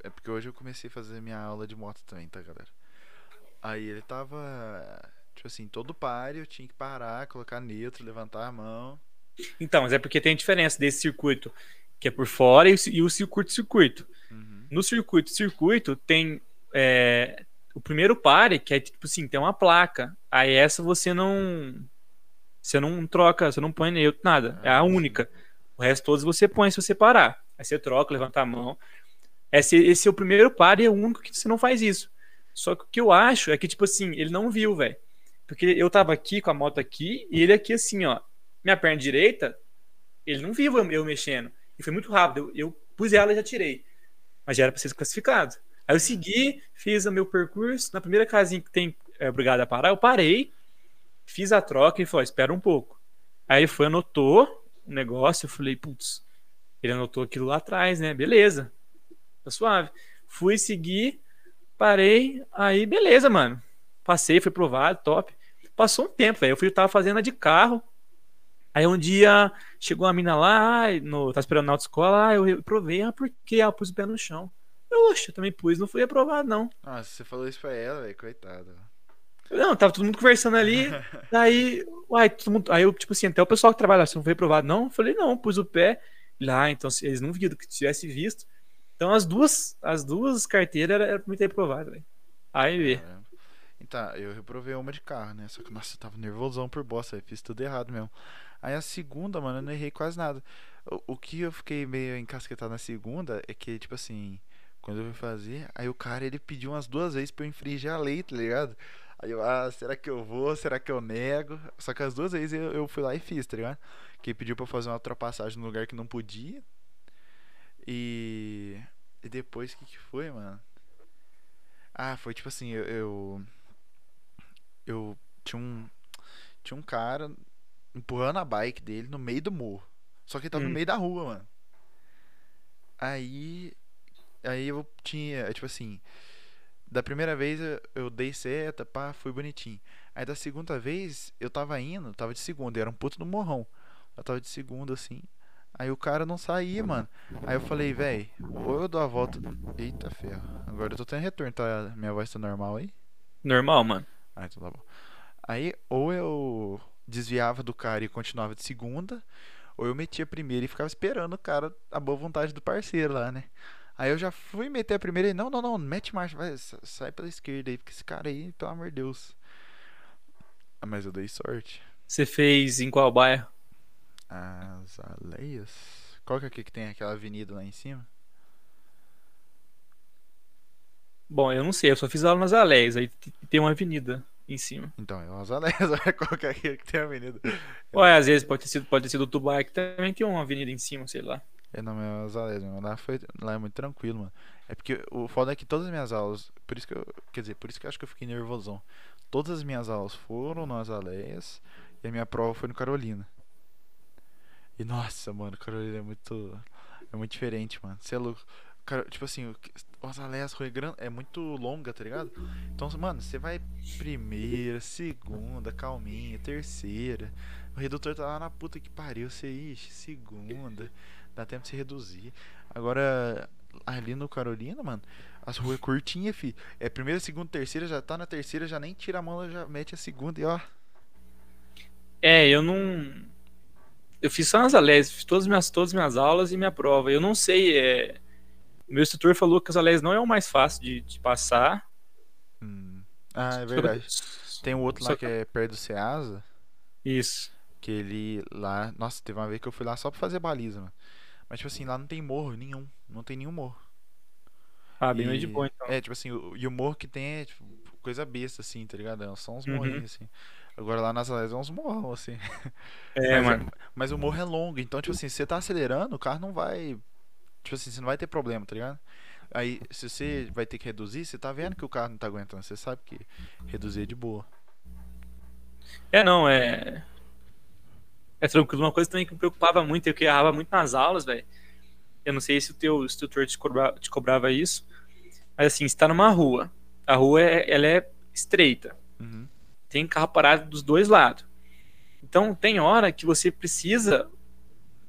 É porque hoje eu comecei a fazer minha aula de moto também, tá, galera? Aí ele tava. Tipo assim, todo pare, eu tinha que parar, colocar neutro, levantar a mão. Então, mas é porque tem diferença desse circuito que é por fora, e o circuito-circuito. Uhum. No circuito-circuito tem é, o primeiro pare, que é tipo assim, tem uma placa. Aí essa você não. Você não troca, você não põe neutro, nada. Ah, é a única. O resto todos você põe se você parar. Aí você troca, levanta a mão. Esse, esse é o primeiro pare e é o único que você não faz isso. Só que o que eu acho é que, tipo assim, ele não viu, velho. Porque eu tava aqui com a moto aqui e ele aqui assim, ó. Minha perna direita, ele não viu eu mexendo. E foi muito rápido. Eu, eu pus ela e já tirei. Mas já era para ser classificado. Aí eu segui, fiz o meu percurso. Na primeira casinha que tem é, obrigado a parar, eu parei, fiz a troca e falou: espera um pouco. Aí ele foi, anotou o negócio. Eu falei: putz, ele anotou aquilo lá atrás, né? Beleza, tá suave. Fui seguir, parei, aí beleza, mano. Passei, foi provado, top. Passou um tempo, velho. Eu fui, tava fazendo a de carro. Aí um dia chegou uma mina lá, no, tá esperando na autoescola, ah, eu provei, ah, por quê? Ah, eu pus o pé no chão. Eu, oxe, eu também pus, não fui aprovado, não. Ah, você falou isso pra ela, velho, coitada. Não, tava todo mundo conversando ali, aí, uai, todo mundo, aí eu, tipo assim, até o pessoal que trabalha lá, você não foi aprovado, não? Eu falei, não, pus o pé lá, então eles não viram que tivesse visto. Então as duas, as duas carteiras eram era pra mim ter aprovado, velho. Aí vê. Então, eu reprovei uma de carro, né? Só que, nossa, eu tava nervosão por bosta, fiz tudo errado mesmo. Aí a segunda, mano, eu não errei quase nada. O, o que eu fiquei meio encasquetado na segunda é que, tipo assim, quando eu fui fazer, aí o cara ele pediu umas duas vezes pra eu infringir a lei, tá ligado? Aí eu, ah, será que eu vou? Será que eu nego? Só que as duas vezes eu, eu fui lá e fiz, tá ligado? Que ele pediu pra eu fazer uma ultrapassagem no lugar que não podia. E. E depois, o que, que foi, mano? Ah, foi tipo assim, eu, eu. Eu, tinha um. Tinha um cara empurrando a bike dele no meio do morro. Só que ele tava hum. no meio da rua, mano. Aí. Aí eu tinha, tipo assim. Da primeira vez eu, eu dei seta, pá, foi bonitinho. Aí da segunda vez eu tava indo, tava de segunda, era um puto no morrão. Eu tava de segunda assim. Aí o cara não saía, mano. Aí eu falei, velho, ou eu dou a volta. Eita ferro. Agora eu tô tendo retorno, tá? Minha voz tá normal aí? Normal, mano. Ah, então tá bom. Aí, ou eu desviava do cara e continuava de segunda, ou eu metia a primeira e ficava esperando o cara, a boa vontade do parceiro lá, né? Aí eu já fui meter a primeira e não, não, não, mete marcha, vai, sai pela esquerda aí, porque esse cara aí, pelo amor de Deus. Ah, mas eu dei sorte. Você fez em qual bairro? As Aleias? Qual que é aqui que tem aquela avenida lá em cima? Bom, eu não sei, eu só fiz aula nas Aleias, aí tem uma avenida em cima. Então, é umas anéis, qualquer que tem avenida. Ué, às vezes pode ter sido, pode ter sido o Tubai que também tem uma avenida em cima, sei lá. É, não, é umas anéis, lá, foi, lá é muito tranquilo, mano. É porque o foda é que todas as minhas aulas, por isso que eu, quer dizer, por isso que eu acho que eu fiquei nervosão. Todas as minhas aulas foram nas aleias, E a minha prova foi no Carolina. E nossa, mano, Carolina é muito. É muito diferente, mano. Você é louco. Cara, tipo assim, as aleias é muito longa, tá ligado? Então, mano, você vai primeira, segunda, calminha, terceira. O redutor tá lá na puta que pariu. Você, ixi, segunda. Dá tempo de você reduzir. Agora, ali no Carolina, mano, as ruas curtinhas, fi. É primeira, segunda, terceira, já tá na terceira, já nem tira a mão, já mete a segunda e ó. É, eu não. Eu fiz só nas aleias, fiz todas as minhas, todas as minhas aulas e minha prova. Eu não sei. É... Meu instrutor falou que as aleias não é o mais fácil de, de passar. Hum. Ah, é verdade. Tem um outro lá Só que é perto do Ceasa. Isso. Que ele lá. Nossa, teve uma vez que eu fui lá só pra fazer baliza, mano. Mas, tipo assim, lá não tem morro nenhum. Não tem nenhum morro. Ah, bem E- de boa, então. É, tipo assim, o, e o morro que tem é tipo, coisa besta, assim, tá ligado? É Só uns Uhum. morrinhos, assim. Agora lá nas Aleias é uns morrão, assim. É, mas, mano. mas o morro é longo, então, tipo assim, se você tá acelerando, o carro não vai. Tipo assim, você não vai ter problema, tá ligado? Aí, se você vai ter que reduzir, você tá vendo que o carro não tá aguentando. Você sabe que reduzir é de boa. É, não, é. É tranquilo. Uma coisa também que me preocupava muito, eu que errava muito nas aulas, velho. Eu não sei se o teu instrutor te, cobra- te cobrava isso, mas assim, você tá numa rua. A rua é, ela é estreita. Uhum. Tem carro parado dos dois lados. Então tem hora que você precisa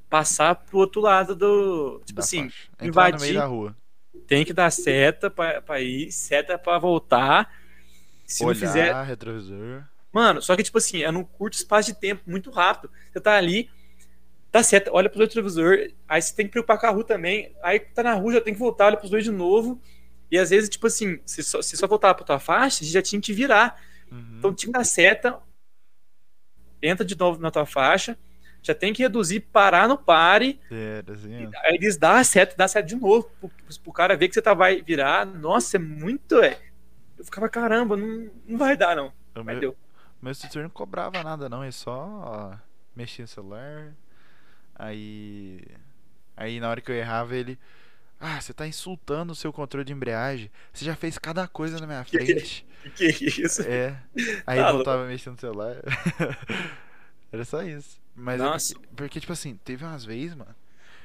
passar pro outro lado do. Tipo Da assim, invadir. da rua. tem que dar seta pra, pra ir, seta pra voltar. Se Olhar, não fizer, retrovisor. Mano, só que, tipo assim, é num curto espaço de tempo, muito rápido. Você tá ali, dá seta, olha pro retrovisor, aí você tem que preocupar com a rua também. Aí tá na rua, já tem que voltar, olha pros dois de novo. E às vezes, tipo assim, se só, se só voltar pra tua faixa, já tinha que virar. Uhum. Então tinha que dar seta, entra de novo na tua faixa, já tem que reduzir, parar no pare, É, assim, aí eles seta e dá seta de novo, pro, pro cara ver que você tá, vai virar. Nossa, é muito, é. Eu ficava, caramba, não, não vai dar, não. O Mas meu, deu. meu instrutor não cobrava nada, não. Ele só mexia no celular. Aí. Aí na hora que eu errava, ele. Ah, você tá insultando o seu controle de embreagem. Você já fez cada coisa na minha frente. Que isso? É. Aí Tá eu voltava mexendo no celular. Era só isso. Mas é Nossa. porque, porque, tipo assim, teve umas vezes, mano.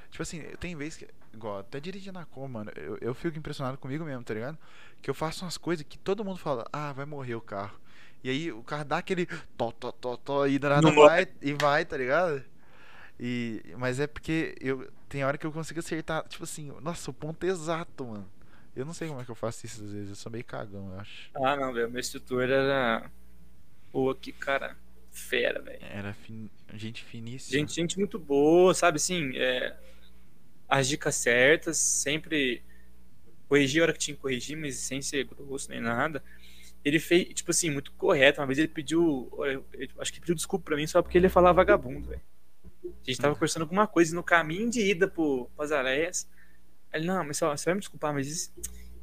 Tipo assim, tem vezes que. Igual, até dirigindo na com, mano. Eu, eu fico impressionado comigo mesmo, tá ligado? Que eu faço umas coisas que todo mundo fala, ah, vai morrer o carro. E aí o carro dá aquele tó, tó, tó, tó, e nada Não vai, e vai, tá ligado? E, mas é porque eu tem hora que eu consigo acertar, tipo assim, nossa, o ponto exato, mano. Eu não sei como é que eu faço isso às vezes, eu sou meio cagão, eu acho. Ah, não, velho. Meu instrutor era. Pô, que cara fera, velho. Era fin... gente finíssima. Gente, gente muito boa, sabe? Assim, é, as dicas certas, sempre corrigir a hora que tinha que corrigir, mas sem ser grosso nem nada. Ele fez, tipo assim, muito correto. Uma vez ele pediu, acho que pediu desculpa pra mim só porque ele ia falar vagabundo, velho. A gente tava conversando alguma coisa no caminho de ida pro, pras areias. Ele, não, mas só, você vai me desculpar, mas esse,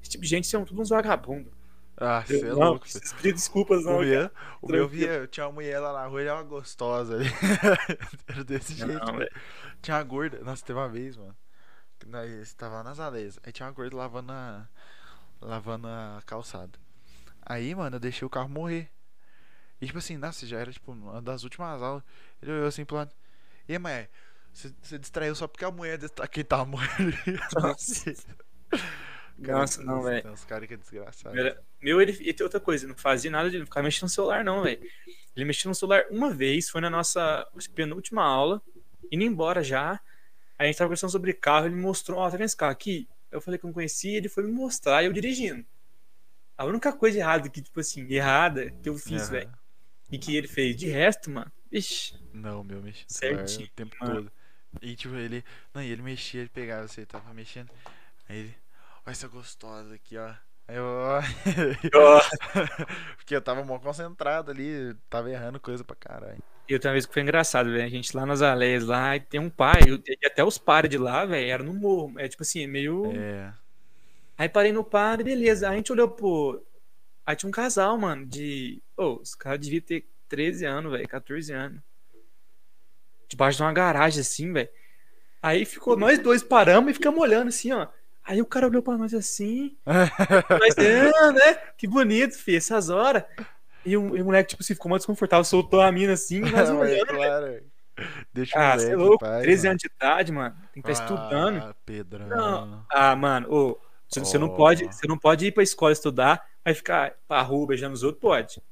esse tipo de gente são todos uns vagabundos. Ah, você é não, louco. não precisa pedir desculpas, não. O meu, o meu via, tinha uma mulher lá na rua, ele era uma gostosa ali. Era desse jeito. Não, mano. velho. Tinha uma gorda. Nossa, teve uma vez, mano. Nós tava lá nas aleias. Aí tinha uma gorda lavando a. lavando a calçada. Aí, mano, eu deixei o carro morrer. E tipo assim, nossa, já era tipo uma das últimas aulas. Ele olhou assim pro lado. E aí, mãe, você, distraiu só porque a mulher aqui tava morrendo. Nossa. Nossa, não, velho. Tem uns caras que é desgraçado. Era- Meu, ele, e tem outra coisa, não fazia nada de não ficar mexendo no celular, não, velho. Ele mexeu no celular uma vez, foi na nossa penúltima aula, indo embora já. Aí a gente tava conversando sobre carro, ele me mostrou, ó, tá vendo esse carro aqui? Eu falei que eu não conhecia, ele foi me mostrar e eu dirigindo. A única coisa errada que, tipo assim, errada que eu fiz, Aham. velho, e que ele fez. De resto, mano, ixi, Não, meu, celular Certinho, o tempo mano. todo. E tipo, ele. Não, e ele mexia, ele pegava, você tava mexendo. Aí ele. Olha essa gostosa aqui, ó. Aí eu. Porque eu tava mó concentrado ali, tava errando coisa pra caralho. E outra vez que foi engraçado, velho. A gente lá nas aleias lá, e tem um pai, eu- e até os pares de lá, velho, era no morro. É tipo assim, meio. É. Aí parei no par, beleza. Aí a gente olhou pro. Aí tinha um casal, mano, de. Ô, os caras deviam ter 13 anos, velho, 14 anos. Debaixo de uma garagem, assim, velho. Aí ficou nós dois paramos e ficamos olhando assim, ó. Aí o cara olhou pra nós assim. Nós, ah, né? Que bonito, filho, essas horas. E o, e o moleque, tipo, se ficou mais desconfortável, soltou a mina assim, Mas, olhando, velho. claro. Deixa o Ah, você é louco, paz, 13 mano. anos de idade, mano. Tem que estar estudando. Ah, Pedrão. Não. Ah, mano, ô, você, você não Oh. pode, você não pode ir pra escola estudar, aí ficar pra rua beijando os outros, pode.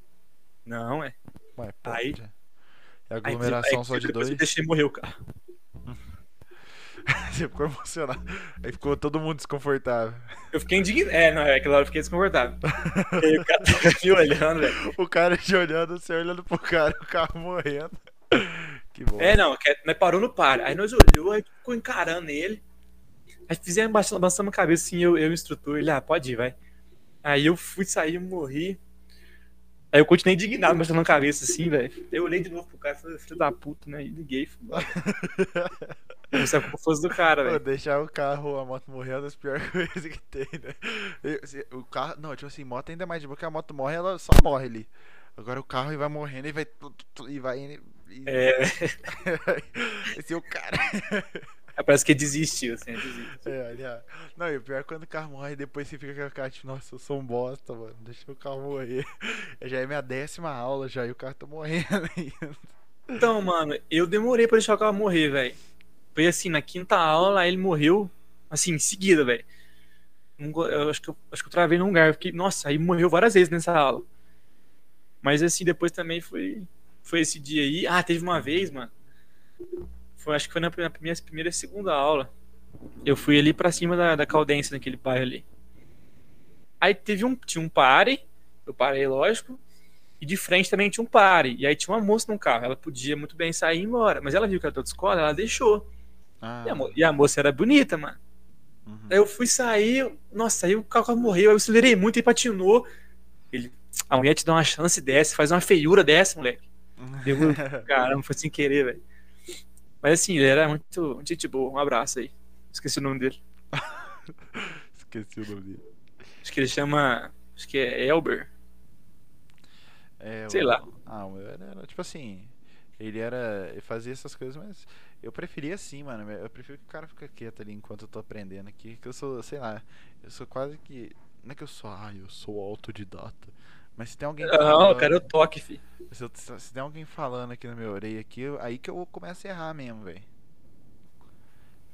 Não, é. Ué, Aí- pode. É Aí, aglomeração aí, só de dois. eu deixei morrer o carro. Você ficou emocionado. Aí ficou todo mundo desconfortável. Eu fiquei indignado. É, não, é, aquela hora eu fiquei desconfortável. E aí o cara tava me olhando, velho. O cara te olhando, você olhando pro cara, o carro morrendo. Que bom. É, não, que- nós parou no par. Aí nós olhou, aí ficou encarando ele. Aí fizemos, balançando a cabeça assim, eu, eu instrutor, ele, ah, pode ir, vai. Aí eu fui sair, morri. Aí eu continuei indignado, baixando a cabeça assim, velho. Eu olhei de novo pro cara e falei, filho da puta, né? E liguei. Isso é culpa fosse do cara, velho. deixar o carro a moto morrer é uma das piores coisas que tem, né? Se- O carro. Não, tipo assim, moto ainda é mais de boa, porque a moto morre, ela só morre ali. Agora o carro ele vai morrendo e vai. E vai. E... É, Esse é o cara. parece que desistiu, assim, desistiu. É. Não, e o pior é quando o carro morre, depois você fica com a cara, tipo, nossa, eu sou um bosta, mano. Deixa o carro morrer. Já é minha décima aula já e o carro tá morrendo ainda. Então, mano, eu demorei pra deixar o carro morrer, velho. Foi assim, na quinta aula, ele morreu, assim, em seguida, velho. Eu acho que eu, acho que eu travei num lugar. Fiquei, nossa, aí morreu várias vezes nessa aula. Mas assim, depois também foi, foi esse dia aí. Ah, teve uma vez, mano. Foi, acho que foi na minha primeira e segunda aula. Eu fui ali pra cima da, da Caldense, naquele bairro ali. Aí teve um, tinha um pare, eu parei, lógico. E de frente também tinha um pare. E aí tinha uma moça no carro. Ela podia muito bem sair e ir embora. Mas ela viu que era toda escola, ela deixou. Ah, E a, mo- e a moça era bonita, mano. uhum. Aí eu fui sair, nossa, aí o carro morreu, aí eu acelerei muito e patinou. Ele, a mulher te dá uma chance dessa, faz uma feiura dessa, moleque. Deu, caramba, foi sem querer, velho. Mas assim, ele era muito, muito gente boa. Um abraço aí. Esqueci o nome dele. Esqueci o nome dele. Acho que ele chama. Acho que é Elber. É, Sei o- lá. Ah, o meu era, era, tipo assim. Ele era. Ele fazia essas coisas, mas eu preferia assim, mano. Eu prefiro que o cara fique quieto ali enquanto eu tô aprendendo aqui. Que eu sou, sei lá, eu sou quase que. Não é que eu sou, ah, eu sou autodidata. Mas se tem alguém Não, eu quero o toque, fi. se, eu- se- tem alguém falando aqui na minha orelha aqui, eu- aí que eu começo a errar mesmo, velho.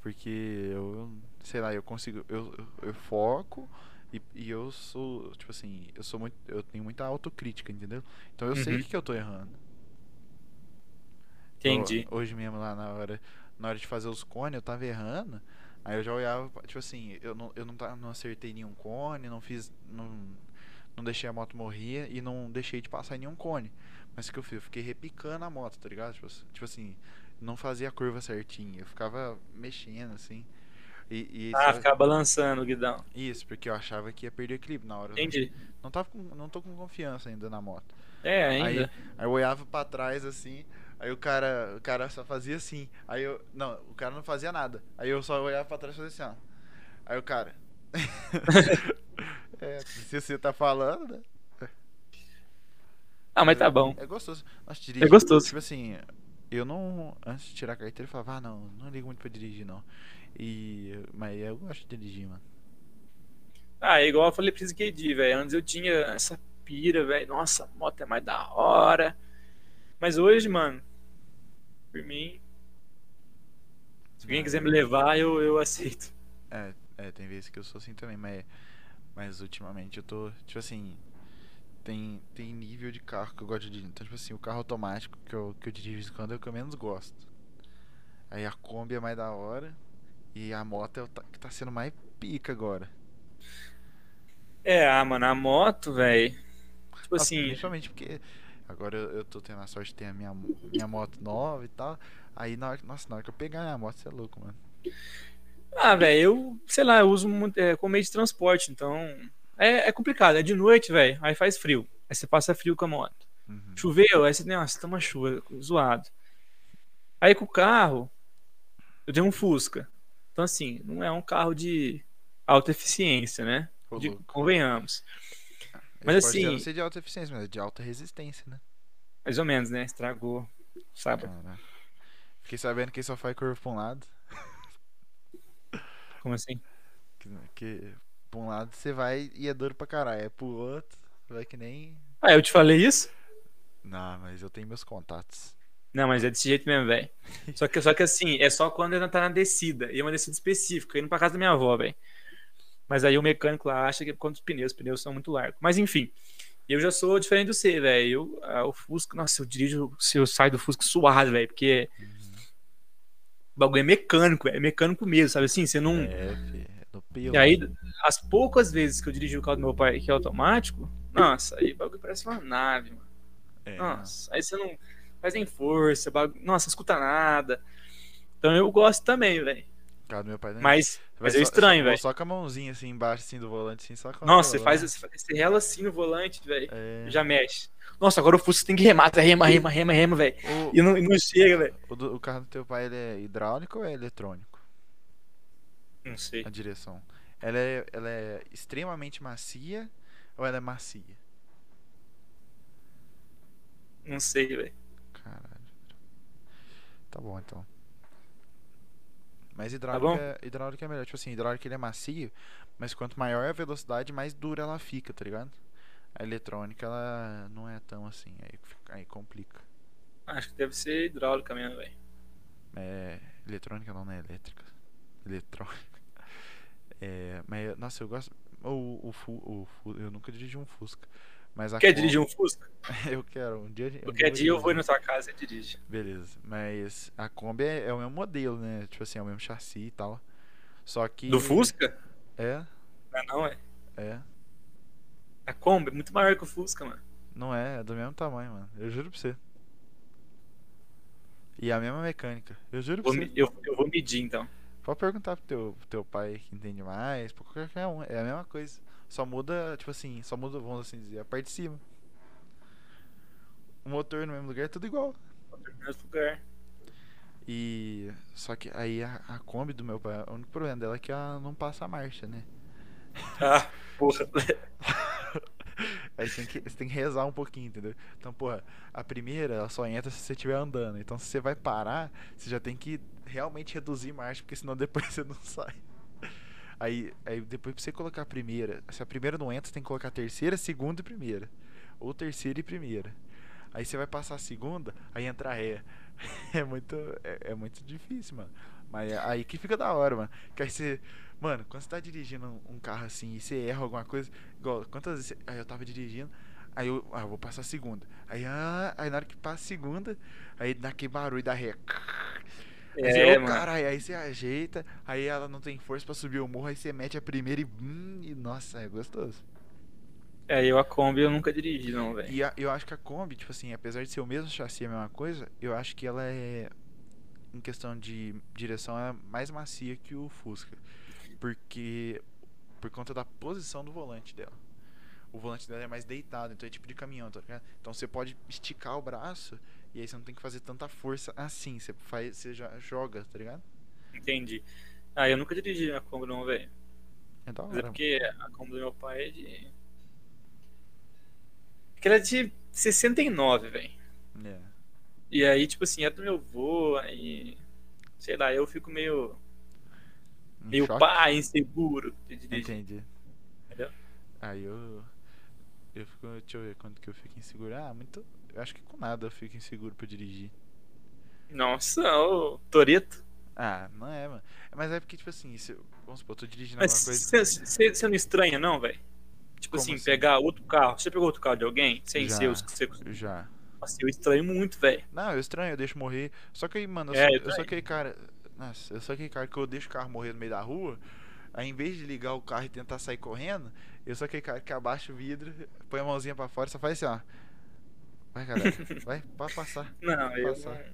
Porque eu, sei lá, eu consigo, eu, eu, eu foco e, e eu sou, tipo assim, eu sou muito, eu tenho muita autocrítica, entendeu? Então eu sei o Uhum. que, eu tô errando. Entendi. Ho- Hoje mesmo lá na hora, na hora de fazer os cones, eu tava errando. Aí eu já olhava, tipo assim, eu não, eu não, não acertei nenhum cone, não fiz, não, não deixei a moto morrer e não deixei de passar em nenhum cone. Mas o que eu fiz? Eu fiquei repicando a moto, tá ligado? Tipo, assim- tipo assim, não fazia a curva certinha, eu ficava mexendo assim. E, e Ah, ficar balançando o guidão. isso, porque eu achava que ia perder equilíbrio na hora. Entendi. Não, tava com, não tô com confiança ainda na moto. É, Aí, ainda. aí eu olhava pra trás assim, aí o cara, o cara só fazia assim. Aí eu, não, o cara não fazia nada. Aí eu só olhava pra trás e fazia assim, ó. Aí o cara. é, se você tá falando, né? Ah, mas tá bom. É gostoso. Nossa, É gostoso. Tipo assim, eu não. Antes de tirar a carteira, eu falava, ah, não, não ligo muito pra dirigir, não. E. Mas eu gosto de dirigir, mano. Ah, é igual eu falei pra esse KD, velho. Antes eu tinha essa pira, velho. Nossa, a moto é mais da hora. Mas hoje, mano, por mim, se alguém quiser me levar, eu, eu aceito. É, é, tem vezes que eu sou assim também, mas, mas ultimamente eu tô, tipo assim, tem, tem nível de carro que eu gosto de dirigir. Então, tipo assim, o carro automático que eu, que eu dirijo quando é o que eu menos gosto. Aí a Kombi é mais da hora e a moto é o que tá sendo mais pica agora. É, ah, mano, a moto, velho. Tipo Nossa, assim, Principalmente porque agora eu, eu tô tendo a sorte de ter a minha, minha moto nova e tal. Aí, na hora, que- nossa, na hora que eu pegar a moto, você é louco, mano. Ah, velho, eu, sei lá, eu uso muito, é, como meio de transporte, então é, é complicado. É de noite, velho, aí faz frio. Aí você passa frio com a moto. Uhum. Choveu, aí você, nossa, tá uma chuva, zoado. Aí com o carro, eu tenho um Fusca. Então, assim, não é um carro de alta eficiência, né? Ô, De- convenhamos. Ele mas assim- não ser de alta eficiência, mas é de alta resistência, né? Mais ou menos, né? Estragou. Sabe? Caraca. Fiquei sabendo que só faz curva pra um lado. Como assim? Que, que pra um lado você vai e é duro pra caralho. É pro outro, vai que nem. Ah, eu te falei isso? Não, mas eu tenho meus contatos. Não, mas é desse jeito mesmo, velho. Só que, só que assim, é só quando ela tá na descida. E é uma descida específica, indo pra casa da minha avó, velho. Mas aí o mecânico lá acha que é por conta dos pneus, os pneus são muito largos. Mas enfim, eu já sou diferente do C, velho. Eu, ah, o Fusca, nossa, eu dirijo, se eu saio do Fusca suado, velho, porque o bagulho é mecânico, é mecânico mesmo, sabe assim? Você não. É, fi, é. E aí, as poucas vezes que eu dirigi o carro do meu pai, que é automático, nossa, aí o bagulho parece uma nave, mano. É, Nossa, aí você não faz nem força, bagulho, nossa, escuta nada. Então eu gosto também, velho. Do meu pai não. Mas, mas é estranho, velho. Só com a mãozinha assim embaixo assim do volante, assim, só com a Nossa, você faz, você você rela assim no volante, velho. É. Já mexe. Nossa, agora o Fusca tem que remar, tá? rema, rema, rema, rema, velho. O, E não, e não chega, velho. o, o carro do teu pai ele é hidráulico ou é eletrônico? Não sei. A direção. Ela é, ela é extremamente macia ou ela é macia? Não sei, velho. Caralho. Tá bom então. Mas bom? hidráulica, é, hidráulica é melhor. Tipo assim, hidráulica ele é macio, mas quanto maior a velocidade, mais dura ela fica, tá ligado? A eletrônica ela não é tão assim, aí, aí complica. Acho que deve ser hidráulica mesmo, velho. É, eletrônica não, não é elétrica. Eletrônica. É, mas, nossa, eu gosto. O, o, Fu- o, Fu- eu nunca dirigi um Fusca. Mas Quer Kombi- dirigir um Fusca? Eu quero. Um dia, um Qualquer dia eu vou na sua casa e dirige. Beleza. Mas a Kombi é, é o mesmo modelo, né? Tipo assim, é o mesmo chassi e tal. Só que. Do Fusca? É, Não, é não, é. é. A Kombi é muito maior que o Fusca, mano. Não é, é do mesmo tamanho, mano. Eu juro pra você. E a mesma mecânica. Eu juro pra Vou você. me- eu, eu vou medir então. Pode perguntar pro teu, pro teu pai que entende mais, pra qualquer um. É a mesma coisa. Só muda, tipo assim, só muda, vamos assim dizer, a parte de cima. O motor no mesmo lugar é tudo igual. No outro lugar. E. Só que aí a, a Kombi do meu pai, o único problema dela é que ela não passa a marcha, né? Ah, porra. Aí você tem, que, você tem que rezar um pouquinho, entendeu? Então, porra, a primeira ela só entra se você estiver andando. Então, se você vai parar, você já tem que realmente reduzir marcha, porque senão depois você não sai. Aí, aí depois pra você colocar a primeira, se a primeira não entra, você tem que colocar a terceira, segunda e primeira. Ou terceira e primeira. Aí você vai passar a segunda, aí entra a ré. É muito, é, é muito difícil, mano. Mas é aí que fica da hora, mano. Que aí você. Mano, quando você tá dirigindo um, carro assim e você erra alguma coisa, igual, quantas vezes. Aí eu tava dirigindo, aí eu, ah, eu vou passar a segunda. Aí, ah, aí na hora que passa a segunda, aí dá aquele barulho da ré. É, mano. caralho, aí você ajeita, aí ela não tem força pra subir o morro, aí você mete a primeira e. Hum, e nossa, é gostoso. É, eu a Kombi eu nunca dirigi, não, velho. E a- eu acho que a Kombi, tipo assim, apesar de ser o mesmo chassi, a mesma coisa, eu acho que ela é, em questão de direção, ela é mais macia que o Fusca. Porque, por conta da posição do volante dela. O volante dela é mais deitado, então é tipo de caminhão, tá ligado? Então você pode esticar o braço e aí você não tem que fazer tanta força assim. Você, faz, você já joga, tá ligado? Entendi. Ah, eu nunca dirigi a Kombi, não, velho. É da é hora. porque a Kombi do meu pai é de. Que ela é de 69, velho. É. E aí, tipo assim, é do meu avô, aí. Sei lá, eu fico meio. Um meio choque. pá, inseguro de dirigir. Entendi. Entendeu? Aí eu. Eu fico. Deixa eu ver quando que eu fico inseguro. Ah, muito. Eu acho que com nada eu fico inseguro pra dirigir. Nossa, ô Toreto. Ah, não é, mano. Mas é porque, tipo assim, se, vamos supor, eu tô dirigindo Mas alguma coisa. você não estranha, não, velho? Tipo assim, assim? pegar outro carro. Você pegou outro carro de alguém? Sem Já. ser os que você. Já. Nossa, eu estranho muito, velho. Não, eu estranho, eu deixo morrer. Só que aí, mano, eu, É, sou, eu eu sou aquele cara. Nossa, eu sou aquele cara que eu deixo o carro morrer no meio da rua. Aí em vez de ligar o carro e tentar sair correndo, eu sou aquele cara que abaixa o vidro, põe a mãozinha pra fora e só faz assim, ó. Vai, galera. Vai, pode passar. Não, eu Passar.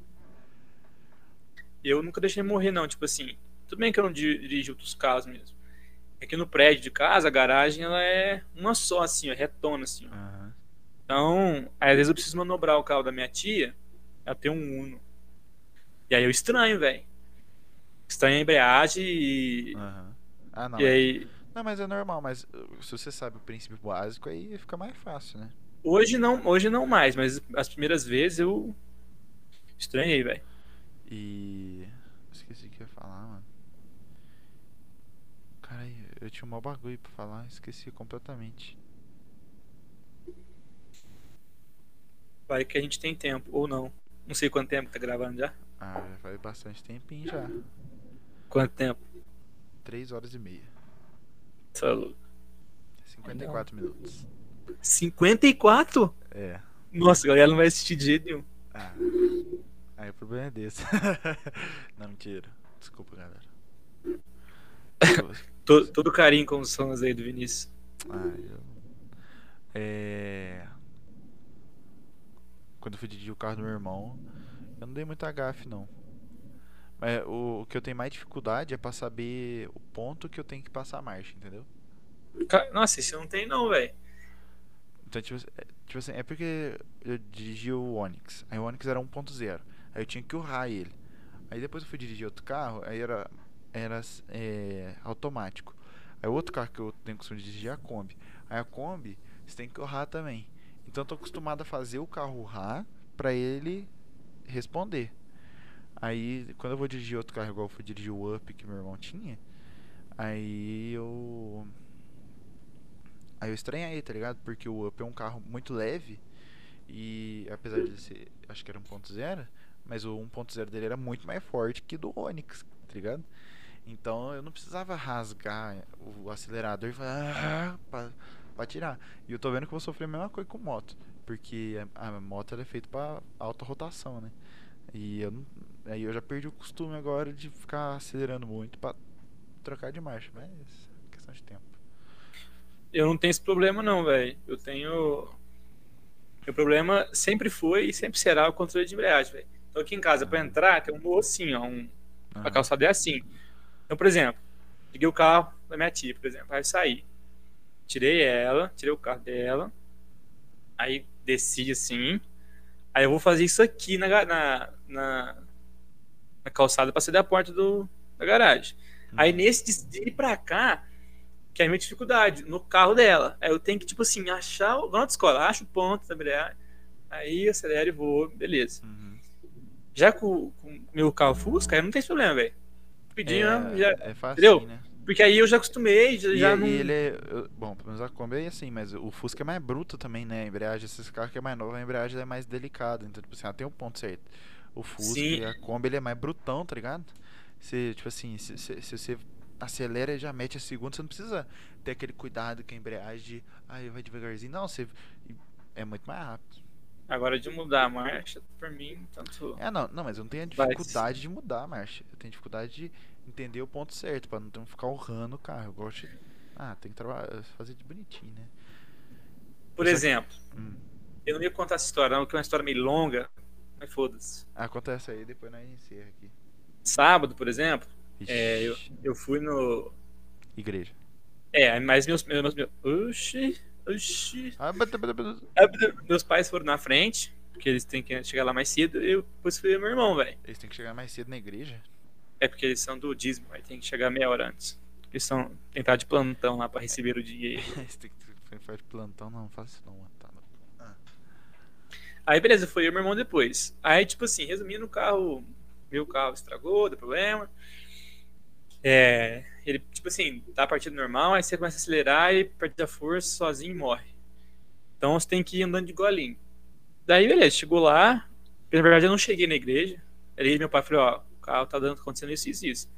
Eu nunca deixei morrer, não. Tipo assim, tudo bem que eu não di- dirijo outros carros mesmo. É que no prédio de casa, a garagem, ela é uma só, assim, ó, retona, assim, ó. Aham. Então, às vezes eu preciso manobrar o carro da minha tia, ela tem um Uno. E aí eu estranho, velho. Estranho a embreagem e. Aham. Ah, não. E aí. Não, mas é normal, mas uh, se você sabe o princípio básico, aí fica mais fácil, né? Hoje não, hoje não mais, mas as primeiras vezes eu estranhei, velho. E. Esqueci o que eu ia falar, mano. Caralho, eu tinha um mau bagulho pra falar, esqueci completamente. Vai que a gente tem tempo, ou não. Não sei quanto tempo tá gravando já. Ah, já faz bastante tempinho já. Quanto tempo? 3 horas e meia. Tá louco. 54 minutos. 54? É. Nossa, a galera não vai assistir de jeito nenhum. Ah. Aí o problema é desse. não, mentira. Desculpa, galera. Todo, todo carinho com os fãs aí do Vinícius. Ah, eu. É. Quando eu fui dirigir o carro do meu irmão, eu não dei muita gafe, não. Mas o, o que eu tenho mais dificuldade é pra saber o ponto que eu tenho que passar a marcha, entendeu? Nossa, isso não tem não, velho. Então, tipo, é, tipo assim, é porque eu dirigi o Onix. Aí o Onix era 1.0. Aí eu tinha que urrar ele. Aí depois eu fui dirigir outro carro, aí era, era é, automático. Aí o outro carro que eu tenho costume de dirigir é a Kombi. Aí a Kombi, você tem que urrar também. Então eu tô acostumado a fazer o carro urrar pra ele responder. Aí quando eu vou dirigir outro carro, igual eu fui dirigir o Up que meu irmão tinha, aí eu. Aí eu estranhei, tá ligado? Porque o Up é um carro muito leve e apesar de ser, acho que era 1.0, mas o 1.0 dele era muito mais forte que do Onix, tá ligado? Então eu não precisava rasgar o acelerador e falar ah, pra, pra tirar. E eu tô vendo que eu vou sofrer a mesma coisa com moto, porque a, a moto é feita pra alta rotação, né? E eu aí eu já perdi o costume agora de ficar acelerando muito pra trocar de marcha, mas é questão de tempo. Eu não tenho esse problema não, velho. Eu tenho. Meu problema sempre foi e sempre será o controle de embreagem, velho. Então aqui em casa, pra entrar, tem um morro assim, ó. Um... A Aham. calçada é assim. Então, por exemplo, liguei o carro da minha tia, por exemplo. Aí eu saí. Tirei ela, tirei o carro dela. Aí desci assim. Aí eu vou fazer isso aqui na, na, na, na calçada pra sair da porta do, da garagem. Aí nesse de ir pra cá, que é a minha dificuldade, no carro dela. Aí eu tenho que, tipo assim, achar o. Na escola, acho o ponto da embreagem. Aí acelero e vou, beleza. Uhum. Já com o meu carro Fusca, aí não tem esse problema, velho. Rapidinho, É, já. é fácil, entendeu? né? Porque aí eu já acostumei, já, E, já e não. ele é. Bom, pelo menos a Kombi é assim, mas o Fusca é mais bruto também, né? A embreagem, esses carros que é mais novo, a embreagem é mais delicada. Então, tipo assim, ela tem um ponto certo. O Fusca Sim. e a Kombi ele é mais brutão, tá ligado? Você, tipo assim, se, se, se você acelera e já mete a segunda, você não precisa ter aquele cuidado com a embreagem de. Ai, vai devagarzinho. Não, você. É muito mais rápido. Agora de mudar a marcha, por mim, tanto. É, não, não, mas eu não tenho a Vai. dificuldade de mudar a marcha. Eu tenho dificuldade de entender o ponto certo, pra não ficar urrando o carro. Eu gosto de. Ah, tem que trabalhar, fazer de bonitinho, né? Por exemplo, Hum. eu não ia contar essa história, não, que é uma história meio longa, mas foda-se. Ah, Acontece aí, depois nós encerra aqui. Sábado, por exemplo, é, eu, eu fui no. Igreja. É, mas meus. meus, meus oxi, oxi. Ah, bata. Meus pais foram na frente, porque eles têm que chegar lá mais cedo, e eu depois fui meu irmão, velho. Eles têm que chegar mais cedo na igreja? É porque eles são do dízimo, aí tem que chegar meia hora antes. Eles são tentar de plantão lá pra receber o dinheiro. Eles têm que fazer plantão, não, faz isso não. Tá louco. Ah. Aí beleza, foi eu e meu irmão depois. Aí, tipo assim, resumindo, o carro. Meu carro estragou, deu problema. É, ele, tipo assim, tá partindo normal, aí você começa a acelerar e perde a força sozinho e morre. Então você tem que ir andando de golinho. Daí, beleza, chegou lá. Na verdade, eu não cheguei na igreja. Aí meu pai falou, ó, o carro tá dando, acontecendo isso, isso, isso.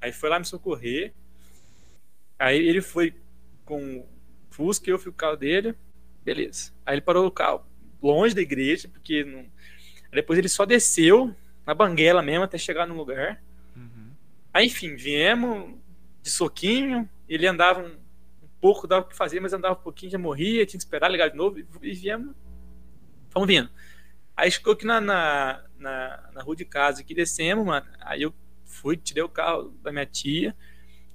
Aí foi lá me socorrer. Aí ele foi com o Fusca, eu fui com o carro dele. Beleza. Aí ele parou o carro longe da igreja, porque não... Depois ele só desceu na banguela mesmo até chegar no lugar. Aí, enfim, viemos de soquinho. Ele andava um, um pouco, dava o que fazer, mas andava um pouquinho, já morria, tinha que esperar ligar de novo. E, viemos. Fomos vindo. Aí chegou aqui na, na, na, na rua de casa, aqui descemos, mano. Aí eu fui, tirei o carro da minha tia.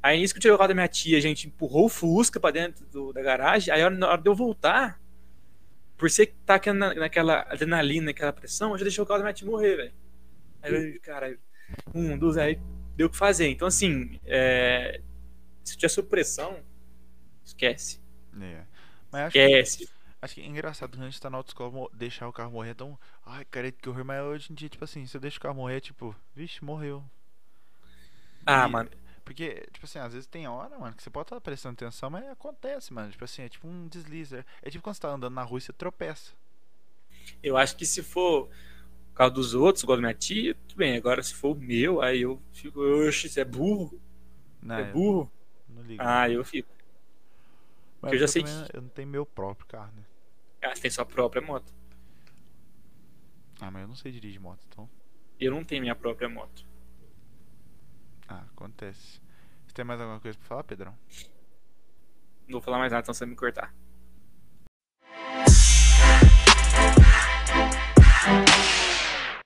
Aí nisso que eu tirei o carro da minha tia, a gente empurrou o Fusca pra dentro do- da garagem. Aí na hora de eu voltar, por ser que tá aqui na, naquela adrenalina, naquela pressão, eu já deixei o carro da minha tia morrer, velho. Aí eu, cara, um, dois, aí deu o que fazer. Então, assim, é, se tiver supressão, esquece. É. Mas acho que, Esquece. acho que é engraçado quando a gente tá na autoescola deixar o carro morrer é tão. Ai, cara, que horror. Mas hoje em dia, tipo assim, se eu deixo o carro morrer, é tipo, vixe, morreu. Ah, E- mano. Porque, tipo assim, às vezes tem hora, mano, que você pode estar prestando atenção, mas acontece, mano. Tipo assim, é tipo um deslize. É tipo quando você tá andando na rua e você tropeça. Eu acho que se for o carro dos outros, igual da minha tia, tudo bem. Agora, se for o meu, aí eu fico, oxe, você é burro? Não, é burro? Não ligo. Ah, eu fico. Mas eu já sei que... Eu não tenho meu próprio carro, né? Ah, você tem sua própria moto. Ah, mas eu não sei dirigir moto, então. Eu não tenho minha própria moto. Ah, acontece. Você tem mais alguma coisa pra falar, Pedrão? Não vou falar mais nada, então você vai me cortar.